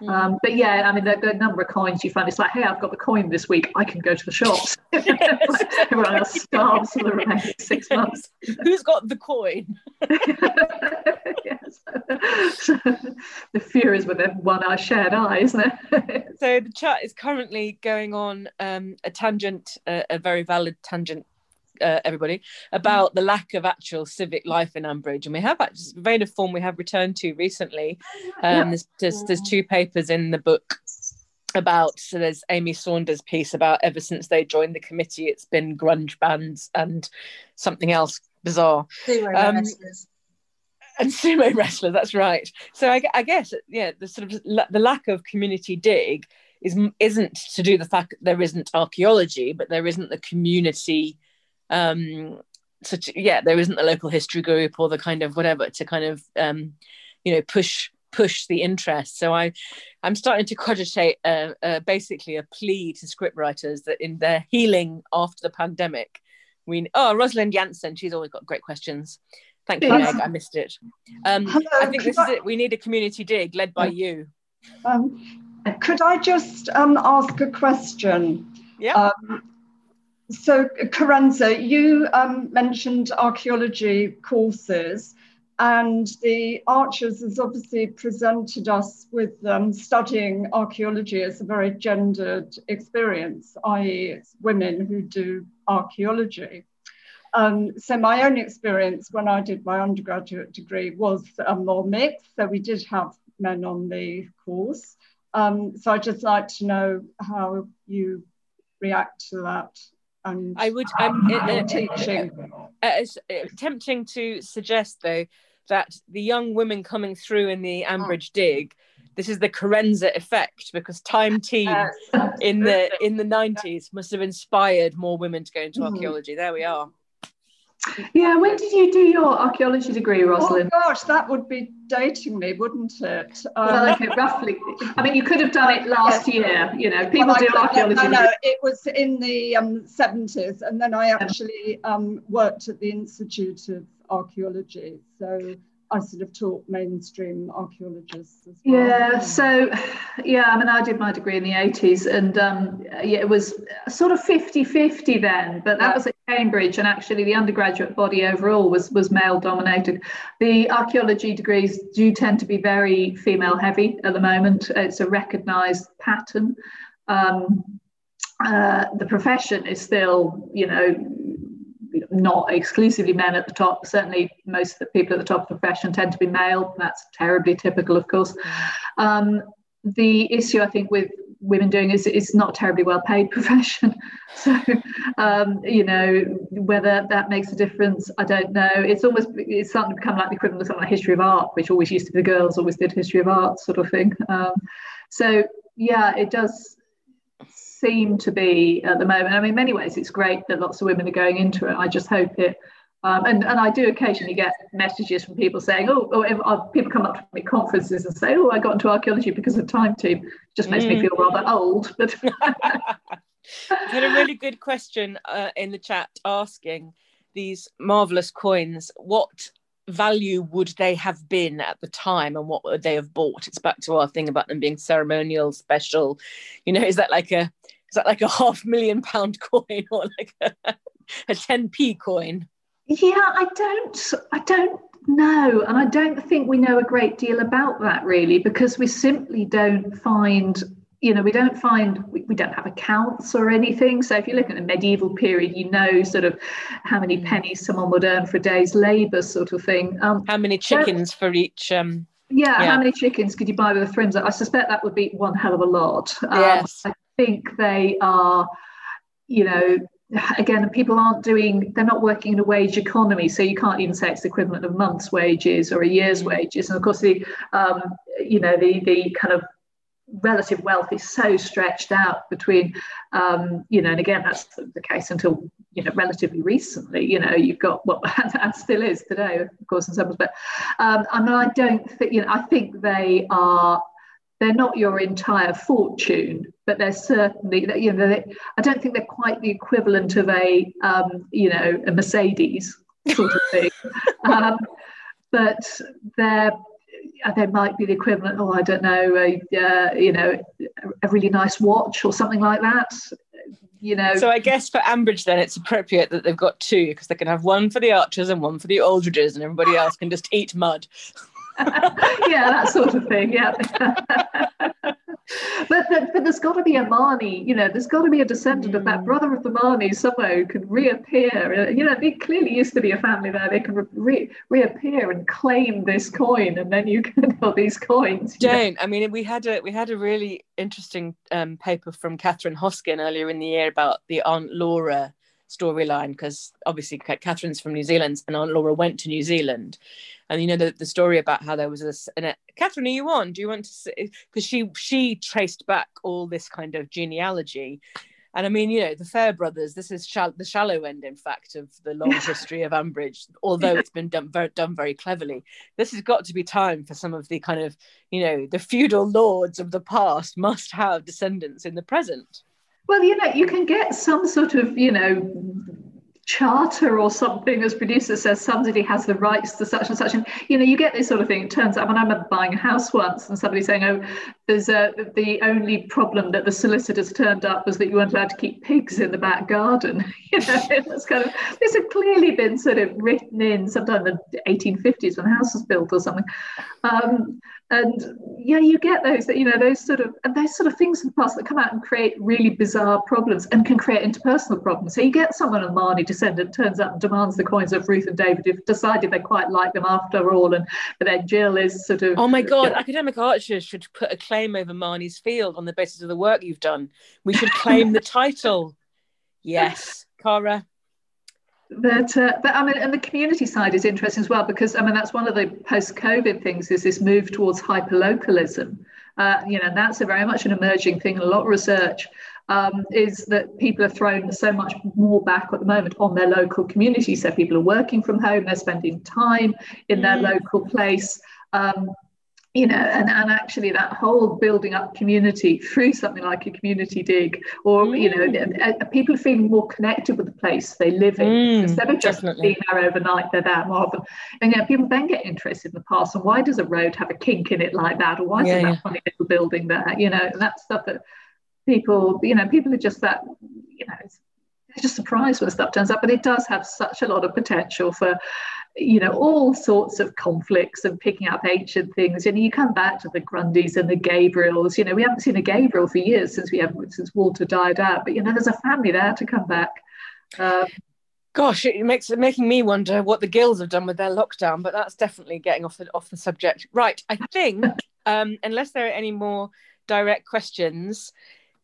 Mm. Um, but yeah, I mean, the, the, number of coins you find, it's like, hey, I've got the coin this week. I can go to the shops. [LAUGHS] like, [LAUGHS] everyone else starves for the remaining six months. Who's got the coin? [LAUGHS] yes. So, the fear is with one eye shared eye, isn't it? so the chat is currently going on um, a tangent, uh, a very valid tangent uh, everybody about the lack of actual civic life in Ambridge, and we have actually vein of form we have returned to recently. Um, there's, there's, there's two papers in the book about so there's Amy Saunders piece about ever since they joined the committee, it's been grunge bands and something else bizarre. Um, and sumo wrestler, that's right. So I, I guess yeah, the sort of the lack of community dig is isn't to do the fact that there isn't archaeology, but there isn't the community um such yeah there isn't the local history group or the kind of whatever to kind of um you know push push the interest. So i i'm starting to cogitate uh, uh, basically a plea to scriptwriters that in their healing after the pandemic we oh rosalind Janssen she's always got great questions. Thank you meg i missed it. Um Hello, i think this I... is it. We need a community dig led by you. Um could i just um ask a question? Yeah. Um, so, Carenza, you um, mentioned archaeology courses, and the Archers has obviously presented us with um, studying archaeology as a very gendered experience, i.e., it's women who do archaeology. Um, so my own experience when I did my undergraduate degree was more mixed. So we did have men on the course. Um, so I'd just like to know how you react to that and I would I'm uh, teaching. Uh, tempting to suggest though that the young women coming through in the Ambridge dig this is the Carenza effect because Time Team in the in the 90s must have inspired more women to go into mm. archaeology. There we are. Yeah, when did you do your archaeology degree, Rosalind? Oh gosh, that would be dating me, wouldn't it? Um, well, okay, roughly. I mean, you could have done it last year. You know, people well, do I, archaeology. No, no, it was in the um, 70s, and then I actually um, worked at the Institute of Archaeology. So I sort of taught mainstream archaeologists as well. Yeah, so yeah, I mean, I did my degree in the 80s and um, yeah, it was sort of 50 50 then, but that was at Cambridge, and actually the undergraduate body overall was, was male dominated. The archaeology degrees do tend to be very female heavy at the moment, it's a recognized pattern. Um, uh, the profession is still, you know, not exclusively men at the top. Certainly, most of the people at the top of the profession tend to be male. That's terribly typical, of course. Um, the issue, I think, with women doing is it's not terribly well paid [LAUGHS] profession. So, um, you know, whether that makes a difference, I don't know. It's almost it's starting to become like the equivalent of something like history of art, which always used to be the girls always did history of art sort of thing. Um, so yeah, it does seem to be at the moment. I mean, in many ways, it's great that lots of women are going into it. I just hope it um, and, and I do occasionally get messages from people saying, oh, or if, uh, people come up to me at conferences and say, oh, I got into archaeology because of Time Team. It just makes mm. me feel rather old. But [LAUGHS] had a really good question uh, in the chat asking these marvelous coins, what value would they have been at the time and what would they have bought? It's back to our thing about them being ceremonial, special. You know, is that like a is that like a half million pound [LAUGHS] coin or like a, a 10p coin? Yeah, I don't, I don't know, and I don't think we know a great deal about that really, because we simply don't find, you know, we don't find, we, we don't have accounts or anything. So if you look at the medieval period, you know, sort of how many mm. pennies someone would earn for a day's labour, sort of thing. Um, how many chickens for each? Um, yeah, yeah, how many chickens could you buy with a? I suspect that would be one hell of a lot. Um, yes. I think they are, you know, again, people aren't doing, they're not working in a wage economy, so you can't even say it's the equivalent of month's wages or a year's mm. wages. And of course, the, um, you know, the, the kind of relative wealth is so stretched out between, um, you know, and again, that's the case until, you know, relatively recently, you know, you've got what, [LAUGHS] and still is today, of course, in some respects. Um, I mean, I don't think, you know, I think they are they're not your entire fortune, but they're certainly, you know, they, I don't think they're quite the equivalent of a, um, you know, a Mercedes sort of thing. [LAUGHS] um, but they're, they might be the equivalent, oh, I don't know, a, uh, you know, a really nice watch or something like that. You know. So I guess for Ambridge, then it's appropriate that they've got two because they can have one for the archers and one for the Aldridges, and everybody else can just eat mud. [LAUGHS] [LAUGHS] yeah, that sort of thing. Yeah. [LAUGHS] but, but, but there's got to be a Marney, you know, there's got to be a descendant of that mm. brother of the Marney somewhere who can reappear. Uh, you know, there clearly used to be a family there. They can re- reappear and claim this coin, and then you [LAUGHS] can have these coins. Don't. Know? I mean, we had a we had a really interesting um, paper from Catherine Hoskin earlier in the year about the Aunt Laura storyline because obviously Catherine's from New Zealand and Aunt Laura went to New Zealand and you know the, the story about how there was this and uh, Catherine are you on do you want to see because she she traced back all this kind of genealogy and I mean, you know, the Fair brothers, this is shall- the shallow end, in fact, of the long [LAUGHS] history of Ambridge, although it's been done very, done very cleverly. This has got to be time for some of the kind of, you know, the feudal lords of the past must have descendants in the present. Well, you know, you can get some sort of, you know, charter or something as producer says somebody has the rights to such and such. And you know you get this sort of thing. It turns out when i remember buying a house once and somebody saying oh there's a the only problem that the solicitors turned up was that you weren't allowed to keep pigs in the back garden. [LAUGHS] You know it's kind of this had clearly been sort of written in sometime in the 1850s when the house was built or something. Um, and yeah you get those that you know those sort of and those sort of things in the past that come out and create really bizarre problems and can create interpersonal problems. So you get someone a Marney descendant turns up and demands the coins of Ruth and David who've decided they quite like them after all and but then Jill is sort of oh my god you know, academic archers should put a claim over Marney's field on the basis of the work you've done. We should claim the title. [LAUGHS] Yes Cara but uh, but I mean, and the community side is interesting as well because I mean that's one of the post-COVID things is this move towards hyperlocalism. Uh, you know, that's a very much an emerging thing. A lot of research um, is that people are thrown so much more back at the moment on their local community. So people are working from home, they're spending time in their mm. local place. Um, you know, and, and actually that whole building up community through something like a community dig, or mm. you know, mm. people feeling more connected with the place they live in mm, instead of just definitely. being there overnight. They're there more often, and yeah, people then get interested in the past and why does a road have a kink in it like that, or why is yeah, that yeah. funny little building there? You know, and that stuff that people, you know, people are just that, you know, they're just surprised when stuff turns up, but it does have such a lot of potential for you know, all sorts of conflicts and picking up ancient things. And you come back to the Grundys and the Gabriels. You know, we haven't seen a Gabriel for years since we have since Walter died out. But you know, there's a family there to come back. Um, Gosh, it makes it making me wonder what the Gills have done with their lockdown. But that's definitely getting off the off the subject. Right, I think um, unless there are any more direct questions,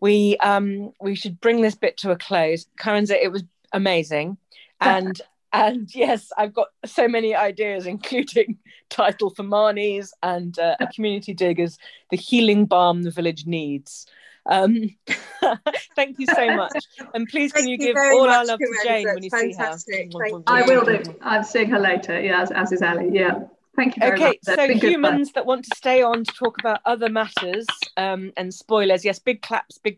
we um, we should bring this bit to a close. Carenza, it was amazing, and and yes, I've got so many ideas, including [LAUGHS] title for Marney's and uh, a community dig as the healing balm the village needs. Um, [LAUGHS] thank you so [LAUGHS] much, and please can you you give all our much, love to Karenza. Jane when you Fantastic. see her. Thank I will do. I'm seeing her later. Yeah, as, as is Ali. Yeah. Thank you very Okay, much. That's so been good fun. humans that want to stay on to talk about other matters um, and spoilers, yes, big claps, big